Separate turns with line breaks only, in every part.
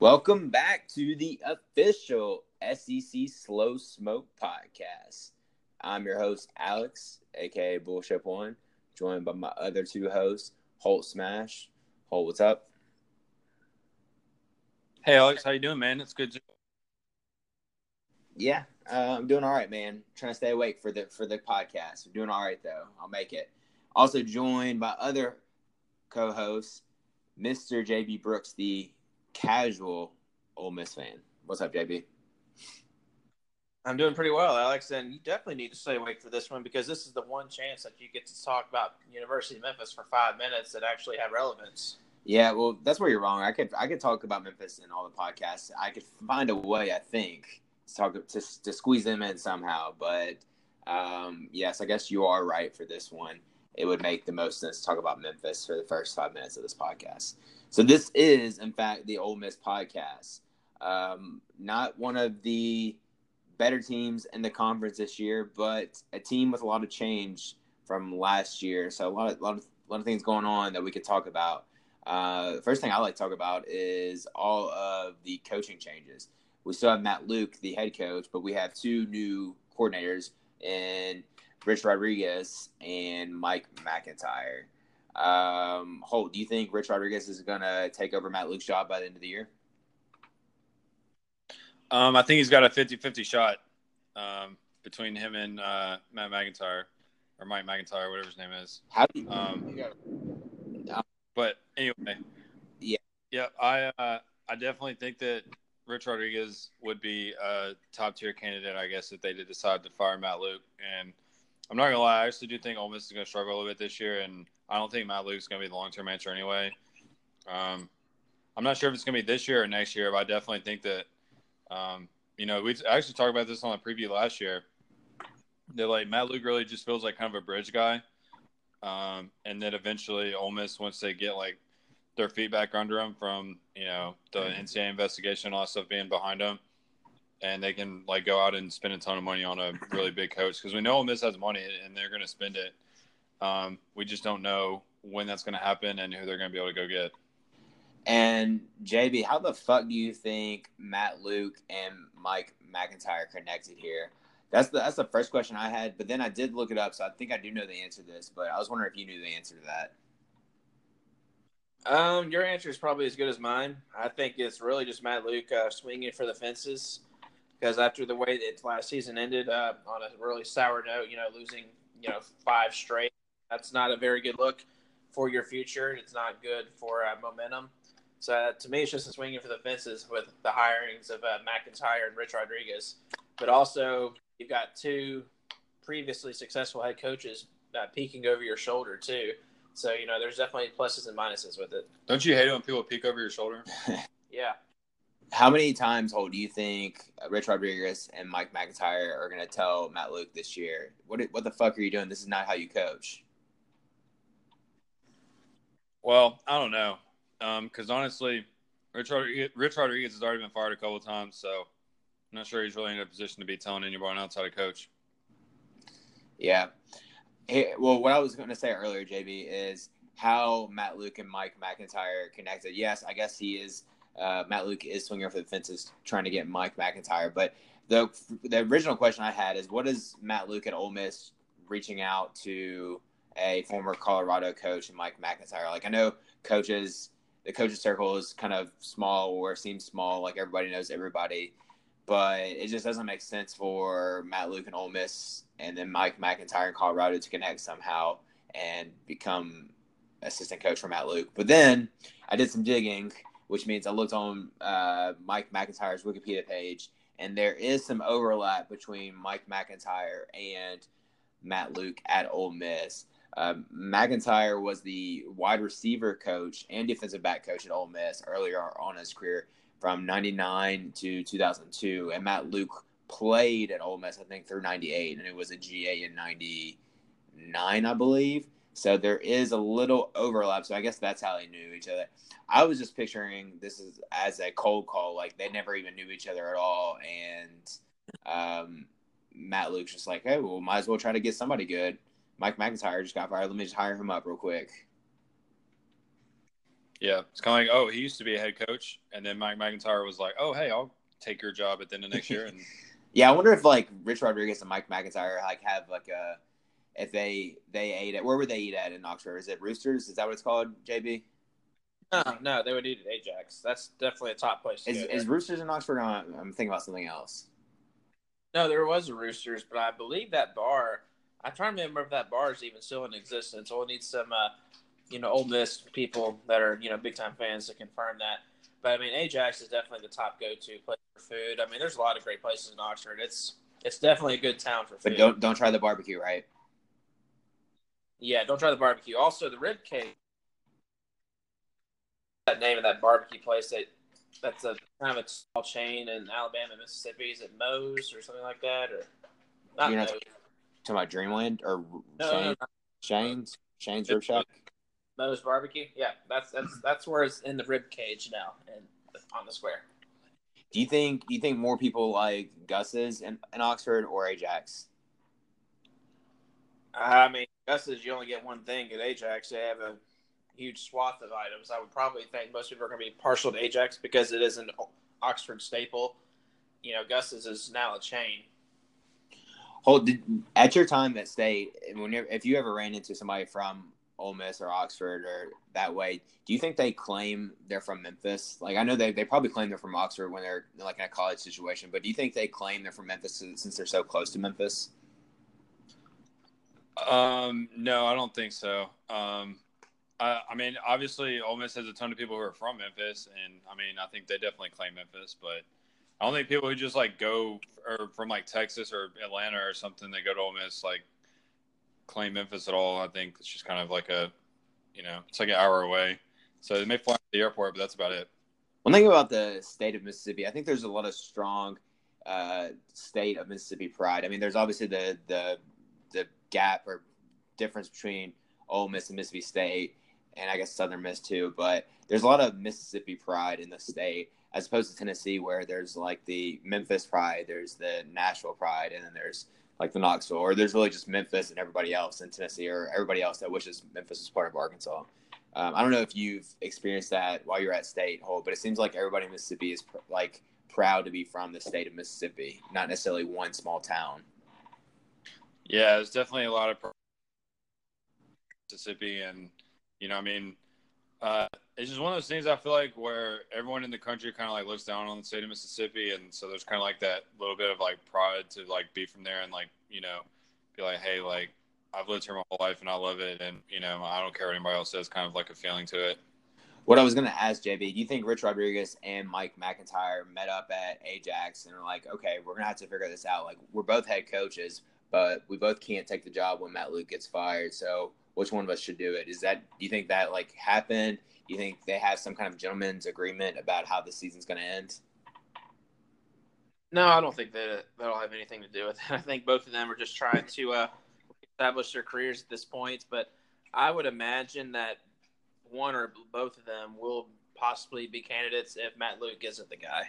Welcome back to the official SEC Slow Smoke podcast. I'm your host, Alex, aka Bullshit One, joined by my other two hosts, Holt Smash. Holt, what's up?
Hey, Alex, how you doing, man? It's good. To-
yeah, uh, I'm doing all right, man. Trying to stay awake for the for the podcast. I'm doing all right though. I'll make it. Also joined by other co-hosts, Mr. JB Brooks, the casual Ole Miss fan. What's up, JB?
I'm doing pretty well, Alex, and you definitely need to stay awake for this one because this is the one chance that you get to talk about University of Memphis for five minutes that actually have relevance.
Yeah, well, that's where you're wrong. I could I could talk about Memphis in all the podcasts. I could find a way, I think, to talk to, to squeeze them in somehow. But um, yes, I guess you are right for this one. It would make the most sense to talk about Memphis for the first five minutes of this podcast. So this is, in fact, the Ole Miss podcast. Um, not one of the better teams in the conference this year, but a team with a lot of change from last year. So a lot of, lot of, lot of things going on that we could talk about. Uh, first thing I like to talk about is all of the coaching changes. We still have Matt Luke, the head coach, but we have two new coordinators in Rich Rodriguez and Mike MacIntyre. Um, Holt, do you think Rich Rodriguez is going to take over Matt Luke's job by the end of the year?
Um, I think he's got a 50-50 shot um, between him and uh, Matt MacIntyre or Mike MacIntyre, whatever his name is.
How do you,
Um,
Yeah.
But anyway,
Yeah.
yeah, I uh, I definitely think that Rich Rodriguez would be a top tier candidate, I guess, if they did decide to fire Matt Luke. And I'm not gonna lie, I actually do think Ole Miss is gonna struggle a little bit this year, and I don't think Matt Luke's gonna be the long term answer anyway. Um, I'm not sure if it's gonna be this year or next year, but I definitely think that. Um, you know, we actually talked about this on the preview last year. That like Matt Luke really just feels like kind of a bridge guy, um, and then eventually Ole Miss once they get like their feedback under them from you know the NCAA investigation, and all that stuff being behind them, and they can like go out and spend a ton of money on a really big coach because we know Ole Miss has money and they're going to spend it. Um, we just don't know when that's going to happen and who they're going to be able to go get.
And JB, how the fuck do you think Matt Luke and Mike MacIntyre connected here? That's the that's the first question I had, but then I did look it up, so I think I do know the answer to this. But I was wondering if you knew the answer to that.
Um, your answer is probably as good as mine. I think it's really just Matt Luke uh, swinging for the fences because after the way that last season ended uh, on a really sour note, you know, losing you know five straight, that's not a very good look for your future. It's not good for uh, momentum. So uh, to me, it's just a swinging for the fences with the hirings of uh, MacIntyre and Rich Rodriguez. But also, you've got two previously successful head coaches uh, peeking over your shoulder too. So you know, there's definitely pluses and minuses with it.
Don't you hate it when people peek over your shoulder?
Yeah.
How many times, Holt, do you think Rich Rodriguez and Mike MacIntyre are going to tell Matt Luke this year, "What what the fuck are you doing? This is not how you coach."
Well, I don't know, because honestly, Rich Rodriguez, Rodriguez has already been fired a couple times, so I'm not sure he's really in a position to be telling anyone how to coach.
Yeah. Hey, well, what I was going to say earlier, JB, is how Matt Luke and Mike MacIntyre connected. Yes, I guess he is. Uh, Matt Luke is swinging for the fences, trying to get Mike MacIntyre. But the the original question I had is, what is Matt Luke at Ole Miss reaching out to a former Colorado coach and Mike MacIntyre? Like, I know coaches, the coaches circle is kind of small or seems small, like everybody knows everybody but it just doesn't make sense for Matt Luke and Ole Miss and then Mike MacIntyre in Colorado to connect somehow and become assistant coach for Matt Luke. But then I did some digging, which means I looked on uh, Mike MacIntyre's Wikipedia page, and there is some overlap between Mike MacIntyre and Matt Luke at Ole Miss. Um, MacIntyre was the wide receiver coach and defensive back coach at Ole Miss earlier on his career from 99 to 2002 and Matt Luke played at Ole Miss I think through 98 and it was a GA in 99 I believe. So there is a little overlap. So I guess that's how they knew each other. I was just picturing this is as a cold call like they never even knew each other at all. And um, Matt Luke's just like hey well might as well try to get somebody good Mike MacIntyre just got fired let me just hire him up real quick
Yeah, it's kind of like, oh, he used to be a head coach, and then Mike MacIntyre was like, oh, hey, I'll take your job at the end of next year. And
yeah, I wonder if like Rich Rodriguez and Mike MacIntyre like have like a if they they ate at where would they eat at in Oxford? Is it Roosters? Is that what it's called, JB?
No, no, they would eat at Ajax. That's definitely a top place.
is, is Roosters in Oxford? I'm thinking about something else.
No, there was a Roosters, but I believe that bar. I'm trying to remember if that bar is even still in existence. We'll need some, uh, you know, Ole Miss people that are you know big time fans to confirm that. But I mean, Ajax is definitely the top go to place for food. I mean, there's a lot of great places in Oxford. It's it's definitely a good town for food.
But don't don't try the barbecue, right?
Yeah, don't try the barbecue. Also, the rib cake. That name of that barbecue place that that's a kind of a small chain in Alabama, Mississippi. Is it Moe's or something like that, or not Moe's?
Talking about Dreamland or
No,
Shane,
no, no,
Shane's Shane's Rib Shack?
Moe's barbecue. Yeah, that's that's that's where it's in the rib cage now and on the square.
Do you think do you think more people like Gus's in, in Oxford or Ajax?
I mean, Gus's you only get one thing at Ajax. They have a huge swath of items. I would probably think most people are going to be partial to Ajax because it is an Oxford staple. You know, Gus's is now a chain.
Holt did, at your time at State, if you ever ran into somebody from Ole Miss or Oxford or that way, do you think they claim they're from Memphis? Like I know they, they probably claim they're from Oxford when they're like in a college situation, but do you think they claim they're from Memphis since they're so close to Memphis?
Um, no, I don't think so. Um, I, I mean, obviously, Ole Miss has a ton of people who are from Memphis, and I mean, I think they definitely claim Memphis, but I don't think people who just like go or from like Texas or Atlanta or something they go to Ole Miss like claim Memphis at all. I think it's just kind of like a, you know, it's like an hour away, so they may fly to the airport, but that's about it.
One thing about the state of Mississippi, I think there's a lot of strong uh, state of Mississippi pride. I mean, there's obviously the the the gap or difference between Ole Miss and Mississippi State, and I guess Southern Miss too. But there's a lot of Mississippi pride in the state, as opposed to Tennessee, where there's like the Memphis pride, there's the Nashville pride, and then there's like the Knoxville, or there's really just Memphis and everybody else in Tennessee, or everybody else that wishes Memphis was part of Arkansas. Um, I don't know if you've experienced that while you're at State, Holt, but it seems like everybody in Mississippi is pr- like proud to be from the state of Mississippi, not necessarily one small town.
Yeah, there's definitely a lot of Mississippi, and you know, I mean, uh, it's just one of those things I feel like where everyone in the country kind of like looks down on the state of Mississippi, and so there's kind of like that little bit of like pride to like be from there and like you know be like, hey, like I've lived here my whole life and I love it, and you know I don't care what anybody else says. Kind of like a feeling to it.
What I was to ask JB, do you think Rich Rodriguez and Mike MacIntyre met up at Ajax and are like, okay, we're to have to figure this out? Like, we're both head coaches, but we both can't take the job when Matt Luke gets fired. So, which one of us should do it? Is that, do you think that like happened? Do you think they have some kind of gentleman's agreement about how the season's going to end?
No, I don't think that that'll have anything to do with it. I think both of them are just trying to uh, establish their careers at this point. But I would imagine that one or both of them will possibly be candidates if Matt Luke isn't the guy.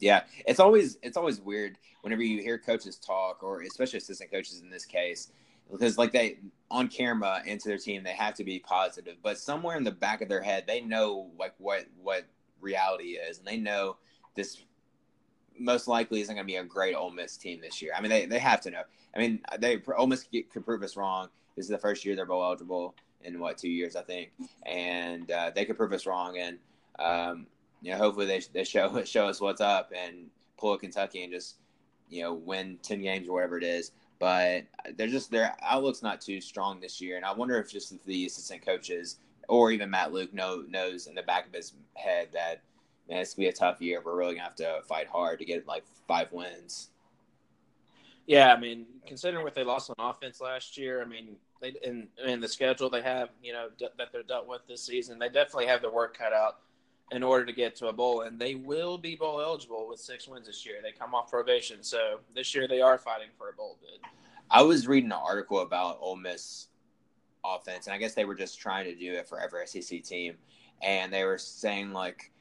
Yeah, it's always it's always weird whenever you hear coaches talk, or especially assistant coaches in this case, because like they on camera and to their team they have to be positive, but somewhere in the back of their head they know like what what reality is, and they know this most likely isn't going to be a great Ole Miss team this year. I mean, they, they have to know. I mean, they Ole Miss could prove us wrong. This is the first year they're bowl eligible in what two years, I think, and uh, they could prove us wrong. And um, you know, hopefully they they show show us what's up and pull a Kentucky and just you know win ten games or whatever it is. But they're just their outlook's not too strong this year, and I wonder if just the assistant coaches or even Matt Luke know, knows in the back of his head that man, it's gonna be a tough year. We're really gonna have to fight hard to get like five wins.
Yeah, I mean, considering what they lost on offense last year, I mean, they in in the schedule they have, you know, d- that they're dealt with this season, they definitely have their work cut out in order to get to a bowl, and they will be bowl eligible with six wins this year. They come off probation, so this year they are fighting for a bowl bid.
I was reading an article about Ole Miss offense, and I guess they were just trying to do it for every SEC team, and they were saying like,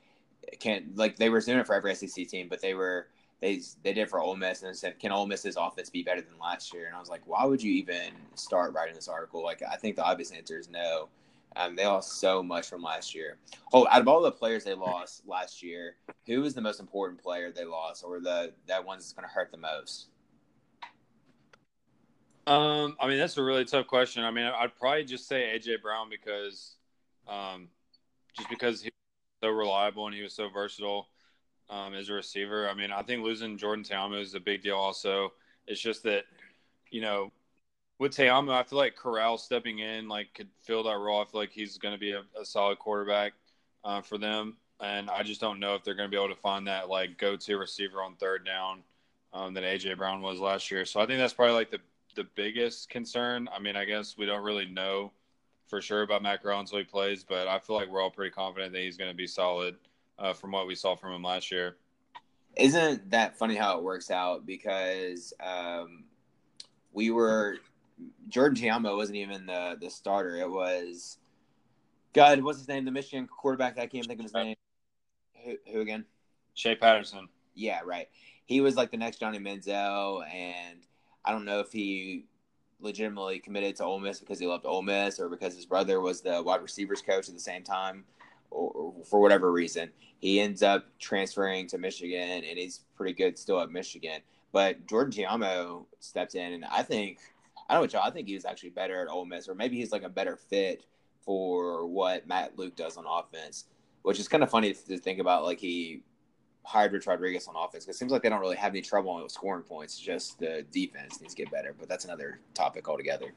can like they were doing it for every SEC team, but they were they they did it for Ole Miss and said, can Ole Miss's offense be better than last year? And I was like, why would you even start writing this article? Like, I think the obvious answer is no. Um, they lost so much from last year. Oh, out of all the players they lost last year, who was the most important player they lost, or the that one's going to hurt the most?
Um, I mean that's a really tough question. I mean, I'd probably just say AJ Brown because, um, just because he was so reliable and he was so versatile, um, as a receiver. I mean, I think losing Jordan Ta'amu is a big deal. Also, it's just that, you know, with Ta'amu, I feel like Corral stepping in like could fill that role. I feel like he's going to be a, a, solid quarterback uh, for them, and I just don't know if they're going to be able to find that like go-to receiver on third down um, that AJ Brown was last year. So I think that's probably like the the biggest concern. I mean, I guess we don't really know for sure about Matt Corral until he plays, but I feel like we're all pretty confident that he's going to be solid uh, from what we saw from him last year.
Isn't that funny how it works out? Because um, we were Jordan Ta'amu wasn't even the the starter. It was God. What's his name? The Michigan quarterback. I can't think of his name. Who, who again?
Shea Patterson.
Yeah, right. He was like the next Johnny Manziel, and I don't know if he legitimately committed to Ole Miss because he loved Ole Miss or because his brother was the wide receivers coach at the same time, or, or for whatever reason. He ends up transferring to Michigan, and he's pretty good still at Michigan. But Jordan Ta'amu stepped in, and I think I don't know what y'all. I think he was actually better at Ole Miss, or maybe he's like a better fit for what Matt Luke does on offense, which is kind of funny to think about. Like he hired Rich Rodriguez on offense because it seems like they don't really have any trouble with scoring points. Just the defense needs to get better, but that's another topic altogether.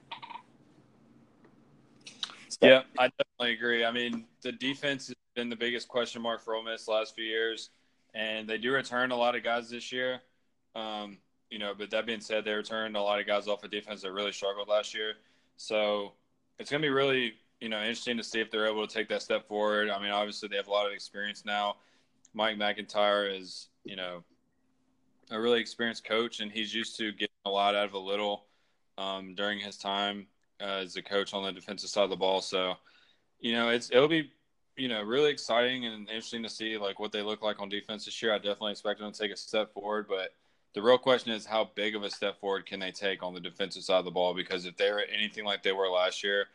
So, yeah, I definitely agree. I mean, the defense has been the biggest question mark for Ole Miss last few years, and they do return a lot of guys this year. Um, you know, but that being said, they returned a lot of guys off of defense that really struggled last year. So it's going to be really, you know, interesting to see if they're able to take that step forward. I mean, obviously they have a lot of experience now. Mike MacIntyre is, you know, a really experienced coach, and he's used to getting a lot out of a little um, during his time uh, as a coach on the defensive side of the ball. So, you know, it's it'll be, you know, really exciting and interesting to see like what they look like on defense this year. I definitely expect them to take a step forward, but the real question is how big of a step forward can they take on the defensive side of the ball? Because if they're anything like they were last year,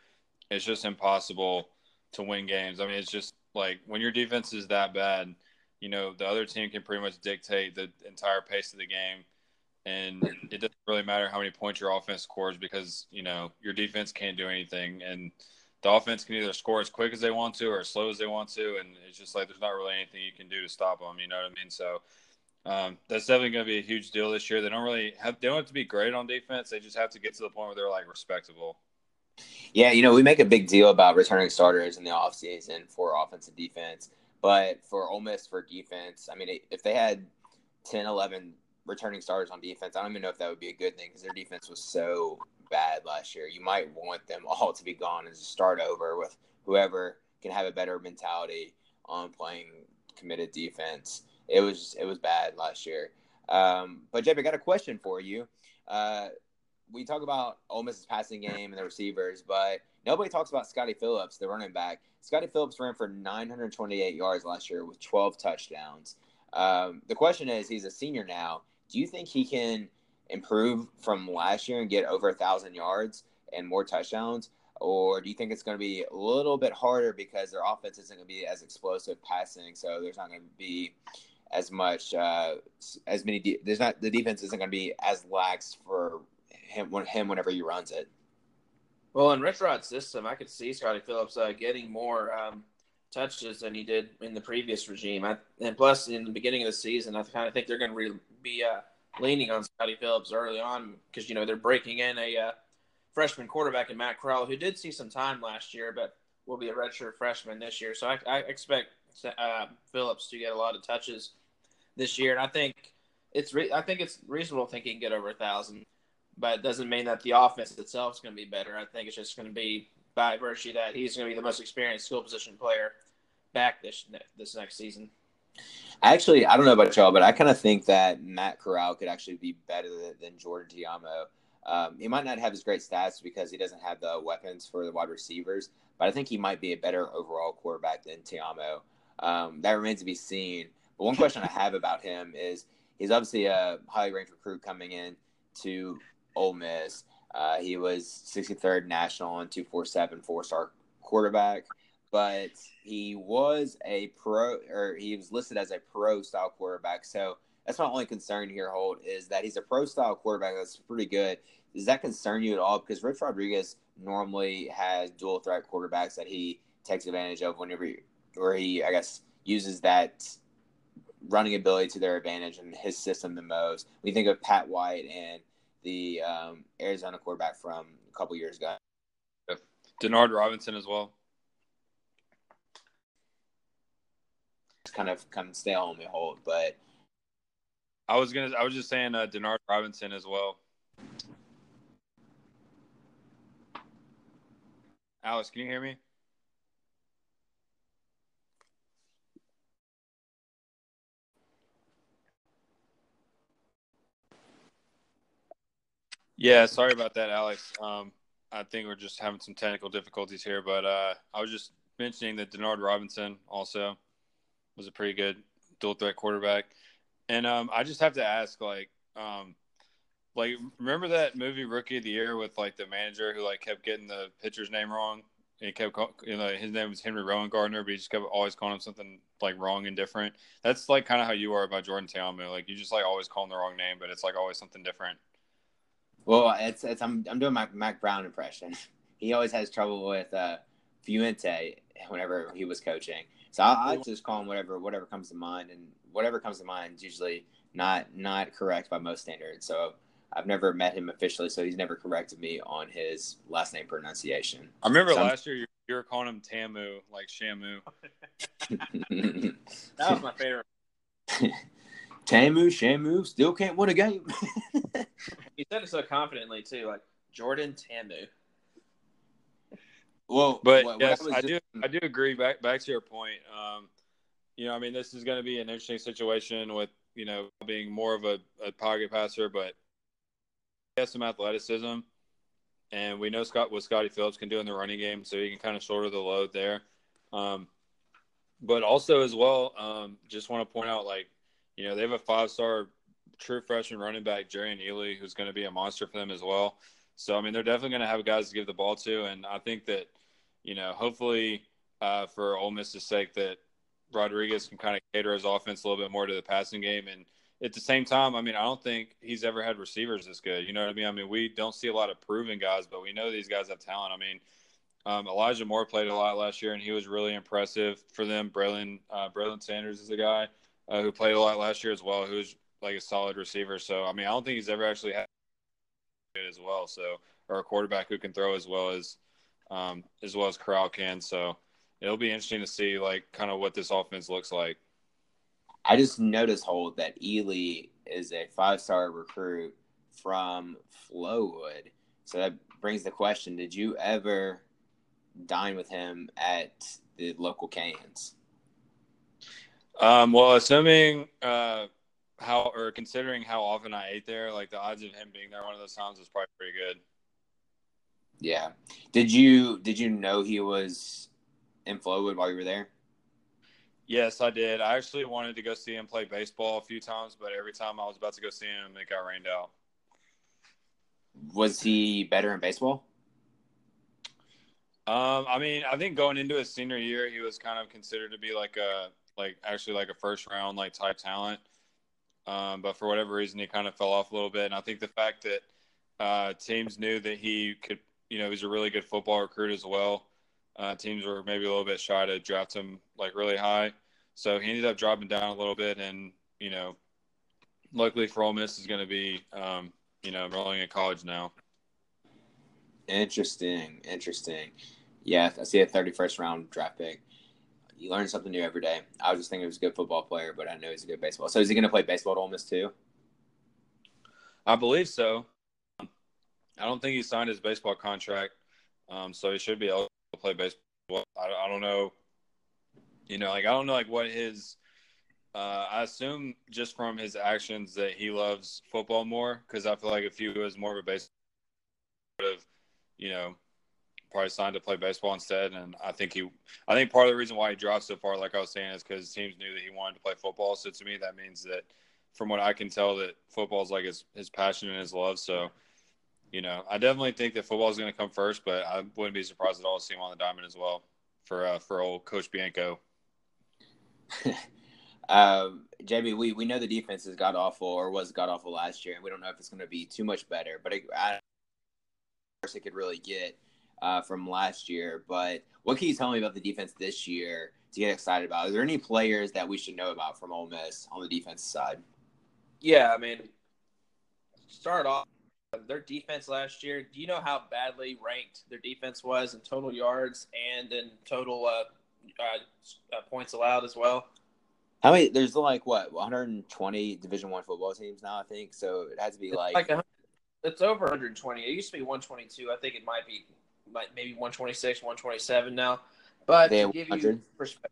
it's just impossible to win games. I mean, it's just like when your defense is that bad, you know, the other team can pretty much dictate the entire pace of the game. And it doesn't really matter how many points your offense scores because, you know, your defense can't do anything. And the offense can either score as quick as they want to or as slow as they want to. And it's just like there's not really anything you can do to stop them. You know what I mean? So um, that's definitely going to be a huge deal this year. They don't really have they don't have to be great on defense. They just have to get to the point where they're like respectable.
Yeah, you know, we make a big deal about returning starters in the offseason for offensive defense, but for Ole Miss for defense, I mean, if they had 10, 11 returning starters on defense, I don't even know if that would be a good thing because their defense was so bad last year. You might want them all to be gone and start over with whoever can have a better mentality on playing committed defense it was it was bad last year. Um, but Jeff, I got a question for you. Uh, we talk about Ole Miss's passing game and the receivers, but nobody talks about Scotty Phillips, the running back. Scotty Phillips ran for 928 yards last year with 12 touchdowns. Um, the question is, he's a senior now. Do you think he can improve from last year and get over a thousand yards and more touchdowns, or do you think it's going to be a little bit harder because their offense isn't going to be as explosive passing, so there's not going to be as much uh, as many. De- there's not the defense isn't going to be as lax for him when him whenever he runs it.
Well, in Rich Rod's system, I could see Scotty Phillips uh, getting more um, touches than he did in the previous regime. I, and plus, in the beginning of the season, I kind of think they're going to re- be uh, leaning on Scotty Phillips early on because you know they're breaking in a uh, freshman quarterback in Matt Corral, who did see some time last year, but will be a redshirt freshman this year. So I, I expect uh, Phillips to get a lot of touches this year, and I think it's re- I think it's reasonable to think he can get over a thousand, but it doesn't mean that the offense itself is going to be better. I think it's just going to be by virtue that he's going to be the most experienced skill position player back this this next season.
Actually, I don't know about y'all, but I kind of think that Matt Corral could actually be better than, than Jordan Ta'amu. Um, he might not have his great stats because he doesn't have the weapons for the wide receivers, but I think he might be a better overall quarterback than Ta'amu. Um, that remains to be seen. But one question I have about him is he's obviously a highly ranked recruit coming in to Ole Miss. Uh, he was 63rd national and 247 four star quarterback, but he was a pro or he was listed as a pro style quarterback. So that's my only concern here, Holt, is that he's a pro style quarterback that's pretty good. Does that concern you at all? Because Rich Rodriguez normally has dual threat quarterbacks that he takes advantage of whenever he, or he, I guess, uses that running ability to their advantage and his system the most. We think of Pat White and the um, Arizona quarterback from a couple years ago.
Denard Robinson as well.
It's kind of of stay on me hold, but
I was gonna. I was just saying uh, Denard Robinson as well. Alice, can you hear me? Yeah, sorry about that, Alex. Um, I think we're just having some technical difficulties here, but uh, I was just mentioning that Denard Robinson also was a pretty good dual threat quarterback. And um, I just have to ask, like, um, like remember that movie Rookie of the Year with like the manager who like kept getting the pitcher's name wrong, and he kept you know his name was Henry Rowengartner, but he just kept always calling him something like wrong and different. That's like kind of how you are about Jordan Ta'amu. Like you just like always call him the wrong name, but it's like always something different.
Well, it's it's I'm I'm doing my Mack Brown impression. He always has trouble with uh, Fuente whenever he was coaching. So I, I just call him whatever whatever comes to mind, and whatever comes to mind is usually not not correct by most standards. So I've never met him officially, so he's never corrected me on his last name pronunciation.
I remember so last year you, you were calling him Tamu, like Shamu.
that was my favorite.
Tamu, Shamu, still can't win a game.
he said it so confidently too, like Jordan Tamu.
Well, but what, yes, what I, I do. I do agree. Back back to your point. Um, you know, I mean, this is going to be an interesting situation with you know being more of a, a pocket passer, but he has some athleticism, and we know Scott what Scotty Phillips can do in the running game, so he can kind of shoulder the load there. Um, but also as well, um, just want to point out like you know they have a five star true freshman running back Jerrion Ealy, who's going to be a monster for them as well. So I mean, they're definitely going to have guys to give the ball to, and I think that you know, hopefully uh, for Ole Miss's sake, that Rodriguez can kind of cater his offense a little bit more to the passing game. And at the same time, I mean, I don't think he's ever had receivers this good. You know what I mean? I mean, we don't see a lot of proven guys, but we know these guys have talent. I mean, um, Elijah Moore played a lot last year, and he was really impressive for them. Braylon uh, Braylon Sanders is a guy uh, who played a lot last year as well, who's like a solid receiver. So, I mean, I don't think he's ever actually had as well. So, or a quarterback who can throw as well as um, as well as Corral can. So it'll be interesting to see like kind of what this offense looks like.
I just noticed, Holt, that Ealy is a five star recruit from Flowood. So that brings the question Did you ever dine with him at the local Canes?
Um, well, assuming uh, how or considering how often I ate there, like the odds of him being there one of those times was probably pretty good.
Yeah. Did you did you know he was in Flowood while you were there?
Yes, I did. I actually wanted to go see him play baseball a few times, but every time I was about to go see him, it got rained out.
Was he better in baseball?
Um, I mean, I think going into his senior year, he was kind of considered to be like a like actually like a first round like type talent. Um, but for whatever reason, he kind of fell off a little bit. And I think the fact that uh, teams knew that he could you know, he's a really good football recruit as well. Uh, teams were maybe a little bit shy to draft him like really high, so he ended up dropping down a little bit. And you know, luckily for Ole Miss, is going to be um, you know enrolling in college now.
Interesting, interesting. Yeah, I see a 31st round draft pick. You learn something new every day. I was just thinking he was a good football player, but I know he's a good baseball. So is he going to play baseball at Ole Miss too?
I believe so. I don't think he signed his baseball contract, um, so he should be able to play baseball. I, I don't know, you know, like I don't know like what his. Uh, I assume just from his actions that he loves football more because I feel like if he was more of a baseball, would have, you know, probably signed to play baseball instead. And I think he, I think part of the reason why he dropped so far, like I was saying, is because teams knew that he wanted to play football. So to me, that means that, from what I can tell, that football is like his his passion and his love. So you know, I definitely think that football is going to come first, but I wouldn't be surprised at all to see him on the diamond as well for uh, for old Coach Bianco.
um, JB, we, we know the defense is god awful or was god awful last year, and we don't know if it's going to be too much better. But it, I, it could really get uh, from last year. But what can you tell me about the defense this year to get excited about? Are there any players that we should know about from Ole Miss on the defense side?
Yeah, I mean, start off their defense last year. Do you know how badly ranked their defense was in total yards and in total uh, uh, uh, points allowed as well?
How many? There's like what 120 Division One football teams now, I think. So it has to be like,
like it's over 120. It used to be 122. I think it might be like maybe 126, 127 now. But to give 100? you perspective,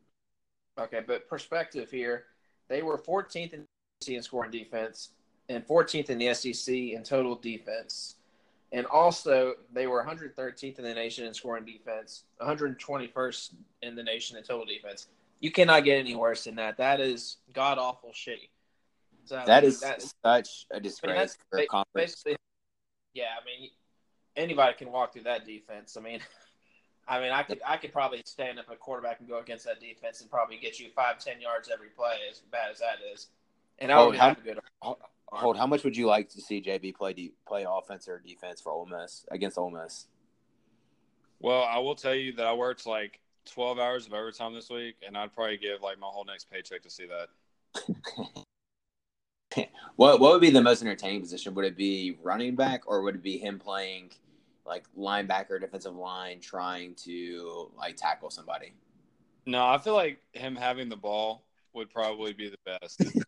okay, but perspective here, they were 14th in in scoring defense and 14th in the SEC in total defense. And also, they were 113th in the nation in scoring defense, 121st in the nation in total defense. You cannot get any worse than that. That is god awful shit.
So, that is that, such a disgrace I mean, for a conference.
Yeah, I mean, anybody can walk through that defense. I mean, I mean, I could I could probably stand up a quarterback and go against that defense and probably get you five ten yards every play, as bad as that is. And I would have a good.
Holt. How much would you like to see JB play de- play offense or defense for Ole Miss against Ole Miss?
Well, I will tell you that I worked like twelve hours of overtime this week, and I'd probably give like my whole next paycheck to see that.
what What would be the most entertaining position? Would it be running back, or would it be him playing like linebacker, defensive line, trying to like tackle somebody?
No, I feel like him having the ball would probably be the best.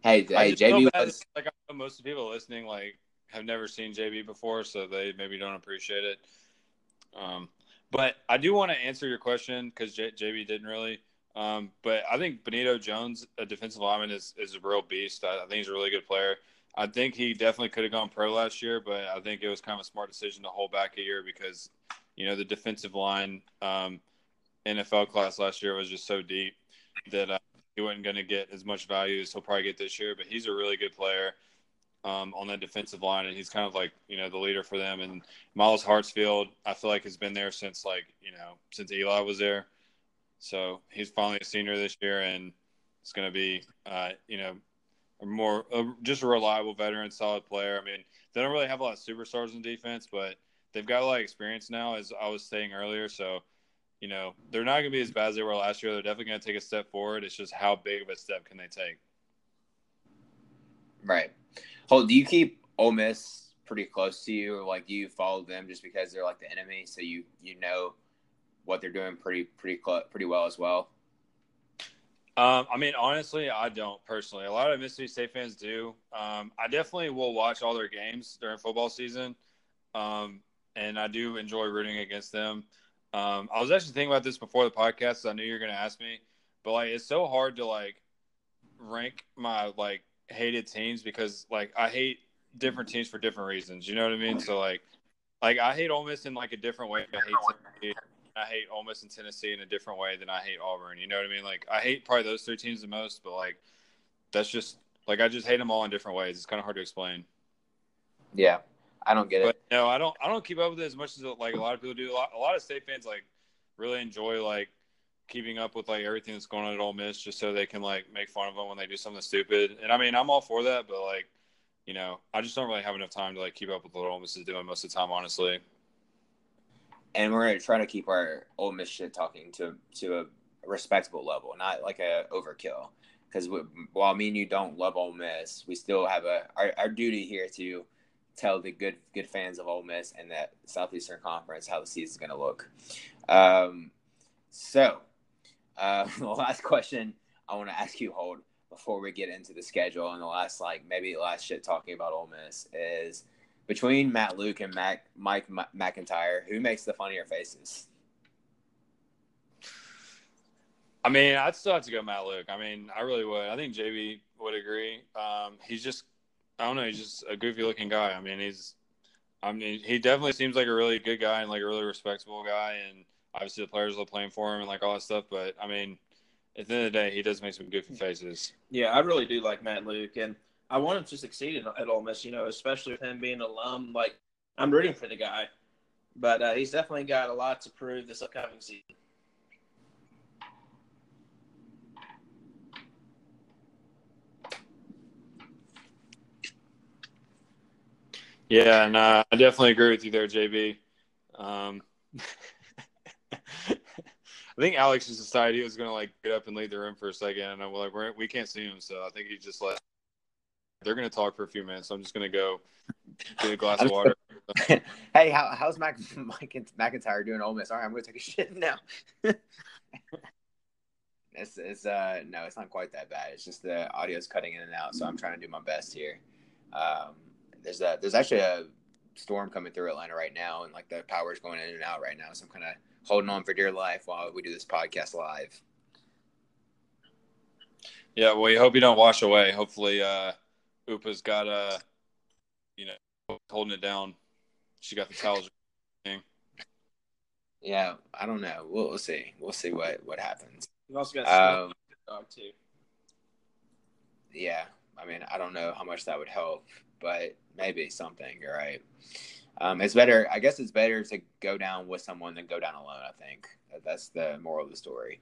Hey, hey, JB
was like most of the people listening like have never seen JB before, so they maybe don't appreciate it. Um, but I do want to answer your question because J- JB didn't really. Um, but I think Benito Jones, a defensive lineman, is is a real beast. I, I think he's a really good player. I think he definitely could have gone pro last year, but I think it was kind of a smart decision to hold back a year because, you know, the defensive line um, NFL class last year was just so deep that uh, he wasn't going to get as much value as he'll probably get this year. But he's a really good player um, on that defensive line, and he's kind of like you know the leader for them. And Myles Hartsfield, I feel like has been there since like you know since Eli was there. So he's finally a senior this year, and it's going to be uh, you know a more a, just a reliable veteran, solid player. I mean, they don't really have a lot of superstars in defense, but they've got a lot of experience now, as I was saying earlier. So you know, they're not going to be as bad as they were last year. They're definitely going to take a step forward. It's just how big of a step can they take?
Right. Holt. Do you keep Ole Miss pretty close to you? Or like, you follow them just because they're like the enemy, so you you know what they're doing pretty pretty pretty well as well?
Um, I mean, honestly, I don't personally. A lot of Mississippi State fans do. Um, I definitely will watch all their games during football season, um, and I do enjoy rooting against them. Um, I was actually thinking about this before the podcast. So I knew you were going to ask me, but like, it's so hard to like rank my like hated teams because like I hate different teams for different reasons. You know what I mean? So like, like I hate Ole Miss in like a different way. I hate. I hate Ole Miss and Tennessee in a different way than I hate Auburn. You know what I mean? Like I hate probably those three teams the most, but like that's just like I just hate them all in different ways. It's kind of hard to explain.
Yeah, I don't get
but,
it.
No, I don't. I don't keep up with it as much as like a lot of people do. A lot, a lot of state fans like really enjoy like keeping up with like everything that's going on at Ole Miss, just so they can like make fun of them when they do something stupid. And I mean, I'm all for that, but like, you know, I just don't really have enough time to like keep up with what Ole Miss is doing most of the time, honestly.
And we're gonna try to keep our Ole Miss shit talking to to a respectable level, not like a overkill. Because while me and you don't love Ole Miss, we still have a our, our duty here to tell the good good fans of Ole Miss and that Southeastern Conference how the season is going to look. Um, so, uh, the last question I want to ask you, Holt, before we get into the schedule and the last like maybe last shit talking about Ole Miss is between Matt Luke and Mac, Mike M- MacIntyre, who makes the funnier faces?
I mean, I'd still have to go Matt Luke. I mean, I really would. I think JB would agree. Um, he's just I don't know. He's just a goofy looking guy. I mean, he's, I mean, he definitely seems like a really good guy and like a really respectable guy. And obviously the players love playing for him and like all that stuff. But I mean, at the end of the day, he does make some goofy faces.
Yeah, I really do like Matt Luke. And I want him to succeed at, at Ole Miss. You know, especially with him being an alum. Like I'm rooting for the guy, but uh, he's definitely got a lot to prove this upcoming season.
Yeah, and uh, I definitely agree with you there, JB. Um, I think Alex just decided he was going to like get up and leave the room for a second, and I'm like, we're, we can't see him, so I think he just like they're going to talk for a few minutes. So I'm just going to go get a glass of water.
hey, how, how's Mac, Mike MacIntyre doing? Ole Miss. All right, I'm going to take a shit now. it's it's uh no, it's not quite that bad. It's just the audio's cutting in and out, so I'm trying to do my best here. Um, there's a there's actually a storm coming through Atlanta right now, and like the power's going in and out right now. So I'm kind of holding on for dear life while we do this podcast live.
Yeah, well, we hope you don't wash away. Hopefully, uh, Upa's got a, uh, you know, holding it down. She got the towels.
yeah, I don't know. We'll, we'll see. We'll see what what happens.
You've also got
Um,
dog too.
yeah, I mean, I don't know how much that would help, but maybe something. You're right. Um, it's better. I guess it's better to go down with someone than go down alone. I think that's the moral of the story.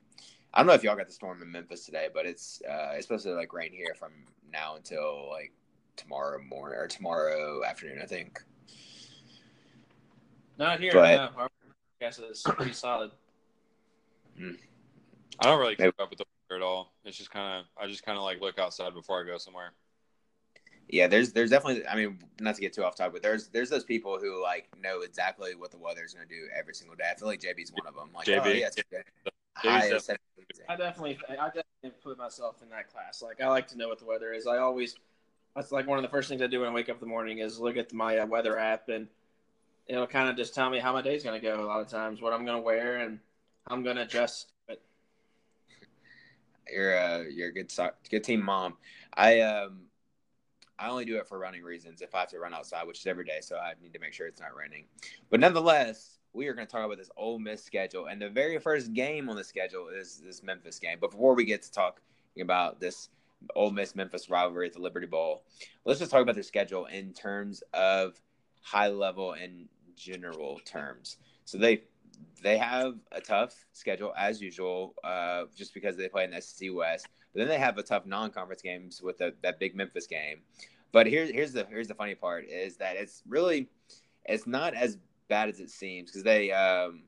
I don't know if y'all got the storm in Memphis today, but it's uh, it's supposed to like rain here from now until like tomorrow morning or tomorrow afternoon. I think.
Not here.
But-
no. Our guess is pretty solid.
I don't really keep up with the weather at all. It's just kind of I just kind of like look outside before I go somewhere.
Yeah, there's there's definitely. I mean, not to get too off topic, but there's there's those people who like know exactly what the weather's going to do every single day. I feel like JB's one of them. Like,
JB?
oh, yeah, it's okay.
JB's
High
def-
of 70.
I definitely, I definitely put myself in that class. Like, I like to know what the weather is. I always, that's like one of the first things I do when I wake up in the morning is look at my uh, weather app, and it'll kind of just tell me how my day's going to go. A lot of times, what I'm going to wear, and I'm going to adjust. But
you're a you're a good so- good team mom. I um I only do it for running reasons. If I have to run outside, which is every day, so I need to make sure it's not raining. But nonetheless, we are going to talk about this Ole Miss schedule, and the very first game on the schedule is this Memphis game. But before we get to talking about this Ole Miss Memphis rivalry at the Liberty Bowl, let's just talk about their schedule in terms of high level and general terms. So they they have a tough schedule as usual, uh, just because they play in the SEC West. But then they have a tough non-conference games with the, that big Memphis game. But here's here's the here's the funny part is that it's really it's not as bad as it seems because they um,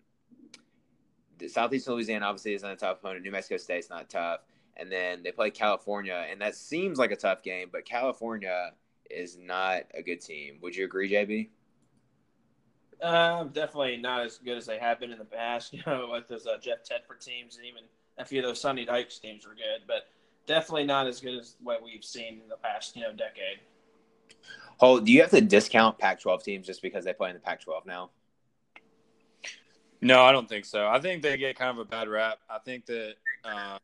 the Southeast Louisiana obviously isn't a tough opponent. New Mexico State's not tough, and then they play California, and that seems like a tough game, but California is not a good team. Would you agree, JB?
uh, definitely not as good as they have been in the past. You know, like those uh, Jeff Tedford teams, and even a few of those Sonny Dykes teams were good, but definitely not as good as what we've seen in the past, you know, decade.
Oh, do you have to discount Pac-12 teams just because they play in the Pac-12 now?
No, I don't think so. I think they get kind of a bad rap. I think that uh,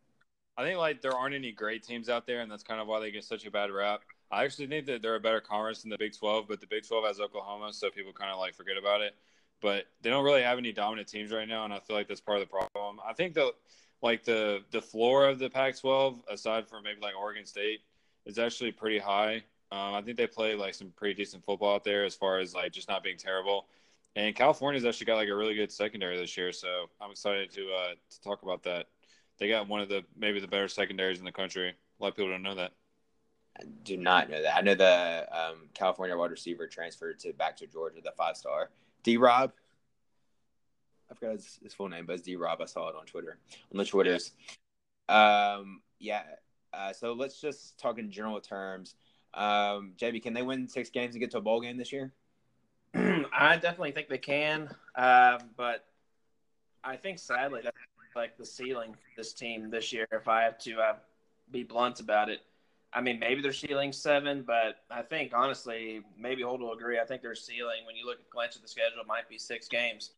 I think like there aren't any great teams out there, and that's kind of why they get such a bad rap. I actually think that they're a better conference than the Big Twelve, but the Big Twelve has Oklahoma, so people kind of like forget about it. But they don't really have any dominant teams right now, and I feel like that's part of the problem. I think the like the the floor of the Pac-12, aside from maybe like Oregon State, is actually pretty high. Um, I think they play like some pretty decent football out there as far as like just not being terrible. And California's actually got like a really good secondary this year, so I'm excited to uh, to talk about that. They got one of the maybe the better secondaries in the country. A lot of people don't know that.
I do not know that. I know the um, California wide receiver transferred to back to Georgia, the five star D Rob. I forgot his, his full name, but it's D Rob. I saw it on Twitter on the Twitters. Um, yeah. Uh, so let's just talk in general terms. Um, JB, can they win six games and get to a bowl game this year?
I definitely think they can, um, but I think sadly that's like the ceiling for this team this year. If I have to uh, be blunt about it, I mean maybe their ceiling seven, but I think honestly maybe Holt will agree. I think their ceiling, when you look at glance at the schedule, might be six games.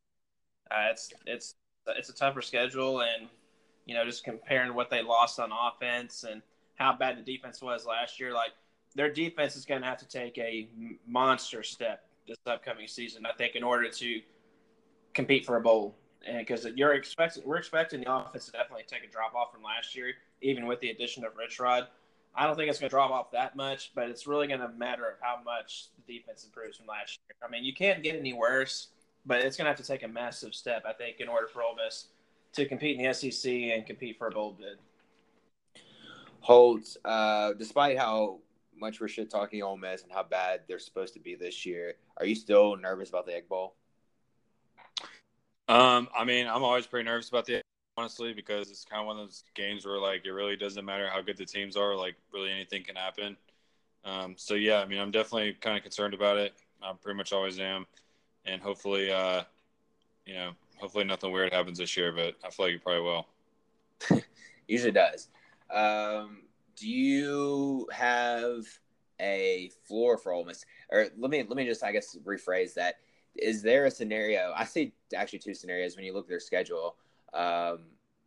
Uh, it's it's it's a tougher schedule, and you know just comparing what they lost on offense and how bad the defense was last year, like their defense is going to have to take a monster step this upcoming season. I think in order to compete for a bowl, and because you're expecting, we're expecting the offense to definitely take a drop off from last year, even with the addition of Rich Rod. I don't think it's going to drop off that much, but it's really going to matter of how much the defense improves from last year. I mean, you can't get any worse, but it's going to have to take a massive step, I think, in order for Ole Miss to compete in the SEC and compete for a bowl bid.
Holtz, uh, despite how much we're shit talking Ole Miss and how bad they're supposed to be this year, are you still nervous about the Egg Bowl?
Um, I mean, I'm always pretty nervous about the honestly because it's kind of one of those games where like it really doesn't matter how good the teams are, like really anything can happen. Um, so yeah, I mean, I'm definitely kind of concerned about it. I pretty much always am, and hopefully, uh, you know, hopefully nothing weird happens this year, but I feel like it probably will.
Usually does. Um, do you have a floor for Ole Miss? Or let me let me just I guess rephrase that. Is there a scenario? I see actually two scenarios when you look at their schedule. Um,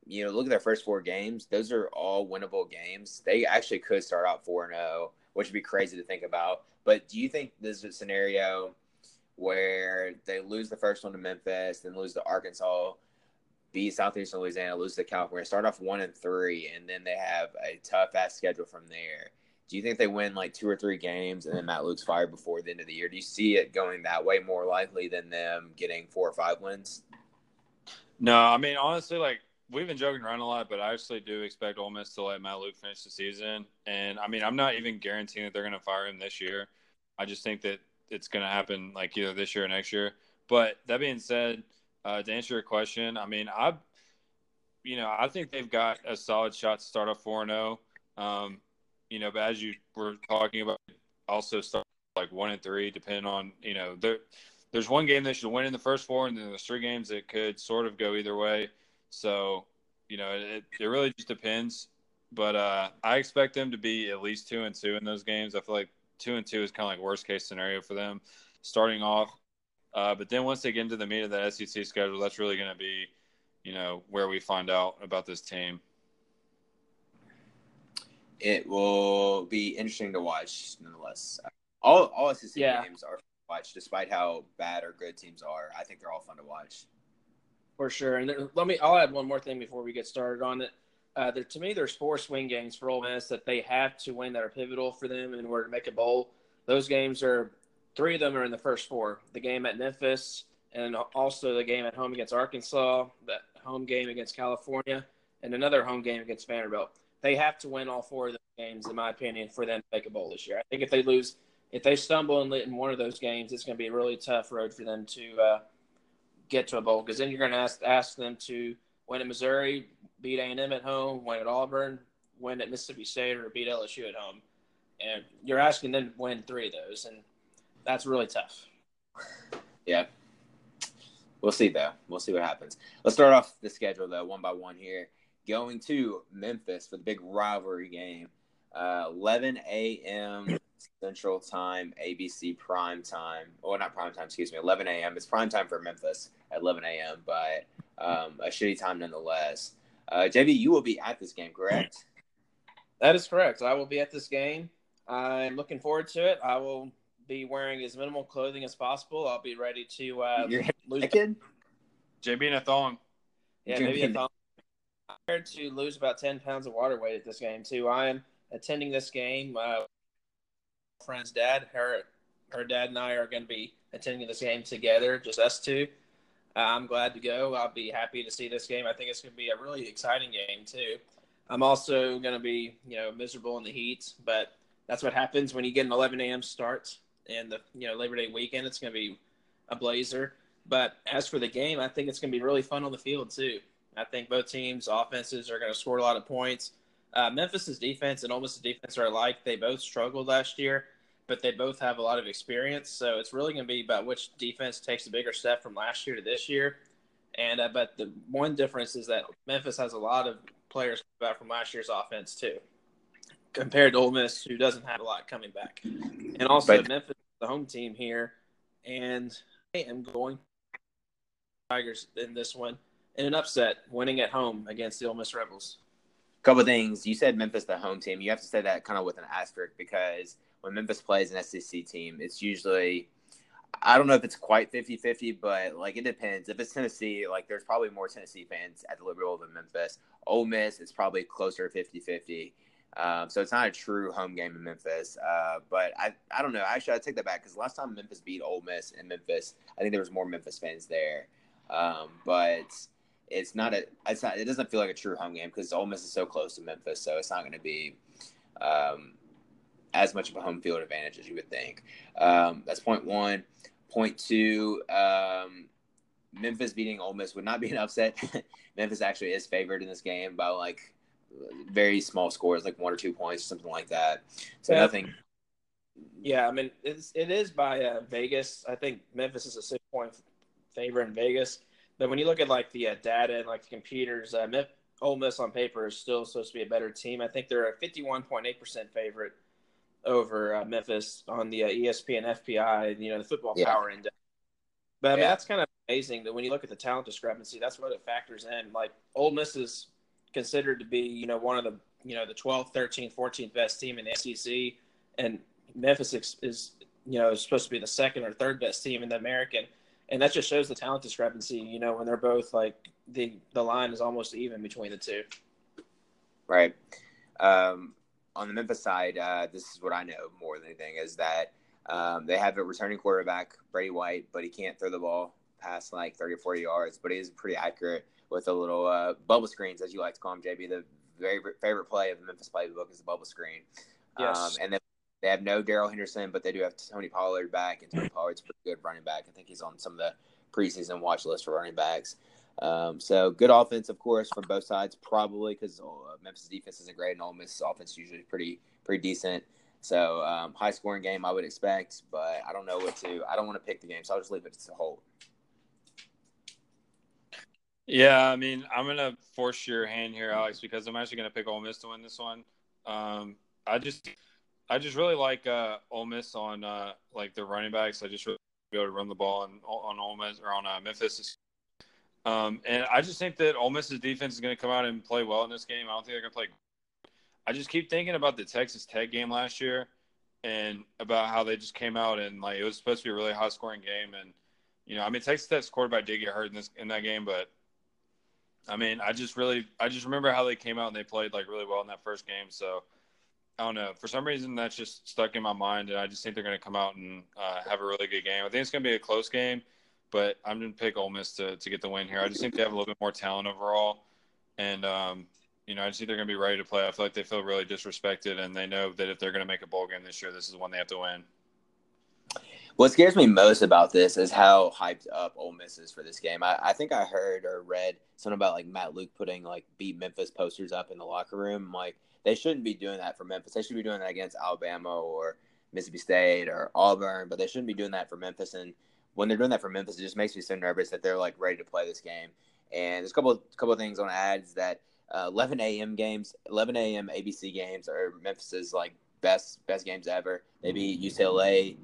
you know, look at their first four games; those are all winnable games. They actually could start out four and zero, oh, which would be crazy to think about. But do you think there's a scenario where they lose the first one to Memphis, then lose to Arkansas, beat Southeastern Louisiana, lose to California, start off one and three, and then they have a tough ass schedule from there. Do you think they win like two or three games and then Matt Luke's fired before the end of the year? Do you see it going that way more likely than them getting four or five wins?
No, I mean honestly, like we've been joking around a lot, but I actually do expect Ole Miss to let Matt Luke finish the season. And I mean, I'm not even guaranteeing that they're going to fire him this year. I just think that it's going to happen like either this year or next year. But that being said, uh, to answer your question, I mean, I, you know, I think they've got a solid shot to start off four and zero. Oh. Um, you know, but as you were talking about, also start like one and three, depending on you know there there's one game they should win in the first four, and then there's three games that could sort of go either way. So, you know, it, it really just depends. But uh, I expect them to be at least two and two in those games. I feel like two and two is kind of like worst case scenario for them starting off. Uh, but then once they get into the meat of the SEC schedule, that's really going to be, you know, where we find out about this team.
It will be interesting to watch, nonetheless. All all SEC yeah. games are watch, despite how bad or good teams are. I think they're all fun to watch.
For sure. And there, let me, I'll add one more thing before we get started on it. Uh, there, to me, there's four swing games for Ole Miss that they have to win that are pivotal for them in order to make a bowl. Those games are three of them are in the first four. The game at Memphis, and also the game at home against Arkansas, that home game against California, and another home game against Vanderbilt. They have to win all four of those games, in my opinion, for them to make a bowl this year. I think if they lose if they stumble in, in one of those games, it's going to be a really tough road for them to uh, get to a bowl because then you're going to ask ask them to win at Missouri, beat A and M at home, win at Auburn, win at Mississippi State, or beat LSU at home, and you're asking them to win three of those, and that's really tough.
Yeah. We'll see though. We'll see what happens. Let's start off the schedule though, one by one here. Going to Memphis for the big rivalry game. Uh, 11 a.m. Central Time, ABC prime time. Well, not prime time, excuse me, 11 a.m. It's prime time for Memphis at 11 a.m., but um, a shitty time nonetheless. Uh, JB, you will be at this game, correct?
That is correct. I will be at this game. I'm looking forward to it. I will be wearing as minimal clothing as possible. I'll be ready to uh,
You're lose. Naked?
JB in a thong.
Yeah, maybe a thong. I'm prepared to lose about 10 pounds of water weight at this game, too. I am attending this game. Uh, friend's dad. Her her dad and I are going to be attending this game together, just us two. Uh, I'm glad to go. I'll be happy to see this game. I think it's going to be a really exciting game too. I'm also going to be, you know, miserable in the heat, but that's what happens when you get an 11 a.m. start and the, you know, Labor Day weekend. It's going to be a blazer. But as for the game, I think it's going to be really fun on the field too. I think both teams' offenses are going to score a lot of points. Uh, Memphis's defense and Ole Miss's defense are alike. They both struggled last year, but they both have a lot of experience. So it's really going to be about which defense takes a bigger step from last year to this year. And uh, but the one difference is that Memphis has a lot of players back from last year's offense too, compared to Ole Miss, who doesn't have a lot coming back. And also but, Memphis, the home team here, and I am going Tigers in this one in an upset, winning at home against the Ole Miss Rebels
couple things. You said Memphis the home team. You have to say that kind of with an asterisk because when Memphis plays an SEC team, it's usually I don't know if it's quite 50-50, but like it depends. If it's Tennessee, like there's probably more Tennessee fans at the Liberty Bowl than Memphis. Ole Miss is probably closer 50-50. Um, so it's not a true home game in Memphis. Uh, but I, I don't know. Actually, I take that back because last time Memphis beat Ole Miss in Memphis, I think there was more Memphis fans there. Um, but it's not a. It's not. It doesn't feel like a true home game because Ole Miss is so close to Memphis, so it's not going to be um, as much of a home field advantage as you would think. Um, that's point one. Point two. Um, Memphis beating Ole Miss would not be an upset. Memphis actually is favored in this game by like very small scores, like one or two points, something like that. So yeah. nothing.
Yeah, I mean it's it is by uh, Vegas. I think Memphis is a six point favor in Vegas. But when you look at like the uh, data and like the computers, uh, Memphis, Ole Miss on paper is still supposed to be a better team. I think they're a fifty one point eight percent favorite over uh, Memphis on the uh, ESPN FPI, you know, the Football yeah. Power Index. But I mean, yeah. that's kind of amazing that when you look at the talent discrepancy, that's what it factors in. Like Ole Miss is considered to be, you know, one of the, you know, the 12th, 13th, 14th best team in the SEC, and Memphis is, you know, is supposed to be the second or third best team in the American, and that just shows the talent discrepancy. You know, when they're both like the the line is almost even between the two.
Right. Um, on the Memphis side, uh, this is what I know more than anything is that um, they have a returning quarterback, Brady White, but he can't throw the ball past like 30 or 40 yards, but he is pretty accurate with a little uh, bubble screens, as you like to call them, JB. The very favorite play of the Memphis playbook is the bubble screen. Yes. Um, and then they have no Darrell Henderson, but they do have Tony Pollard back, and Tony Pollard's pretty good running back. I think he's on some of the preseason watch list for running backs. Um, so good offense, of course, from both sides, probably because uh, Memphis defense isn't great, and Ole Miss offense usually pretty pretty decent. So um, high scoring game, I would expect, but I don't know what to. I don't want to pick the game, so I'll just leave it to Holt.
Yeah, I mean, I'm gonna force your hand here, Alex, because I'm actually gonna pick Ole Miss to win this one. Um, I just, I just really like uh, Ole Miss on uh, like the running backs. I just really be able to run the ball on on Ole Miss or on uh, Memphis. Um, and I just think that Ole Miss's defense is going to come out and play well in this game. I don't think they're going to play. I just keep thinking about the Texas Tech game last year, and about how they just came out and like it was supposed to be a really high scoring game, and you know, I mean, Texas Tech's quarterback did get hurt in this in that game, but I mean, I just really, I just remember how they came out and they played like really well in that first game. So I don't know. For some reason, that's just stuck in my mind, and I just think they're going to come out and uh, have a really good game. I think it's going to be a close game, but I'm going to pick Ole Miss to to get the win here. I just think they have a little bit more talent overall, and um, you know, I just think they're going to be ready to play. I feel like they feel really disrespected, and they know that if they're going to make a bowl game this year, this is the one they have to win.
What scares me most about this is how hyped up Ole Miss is for this game. I, I think I heard or read something about like Matt Luke putting like beat Memphis posters up in the locker room. Like they shouldn't be doing that for Memphis. They should be doing that against Alabama or Mississippi State or Auburn, but they shouldn't be doing that for Memphis. And when they're doing that for Memphis, it just makes me so nervous that they're like ready to play this game. And there's a couple couple of things on ads that uh, 11 a.m. games, 11 a.m. ABC games are Memphis's like best best games ever. They beat UCLA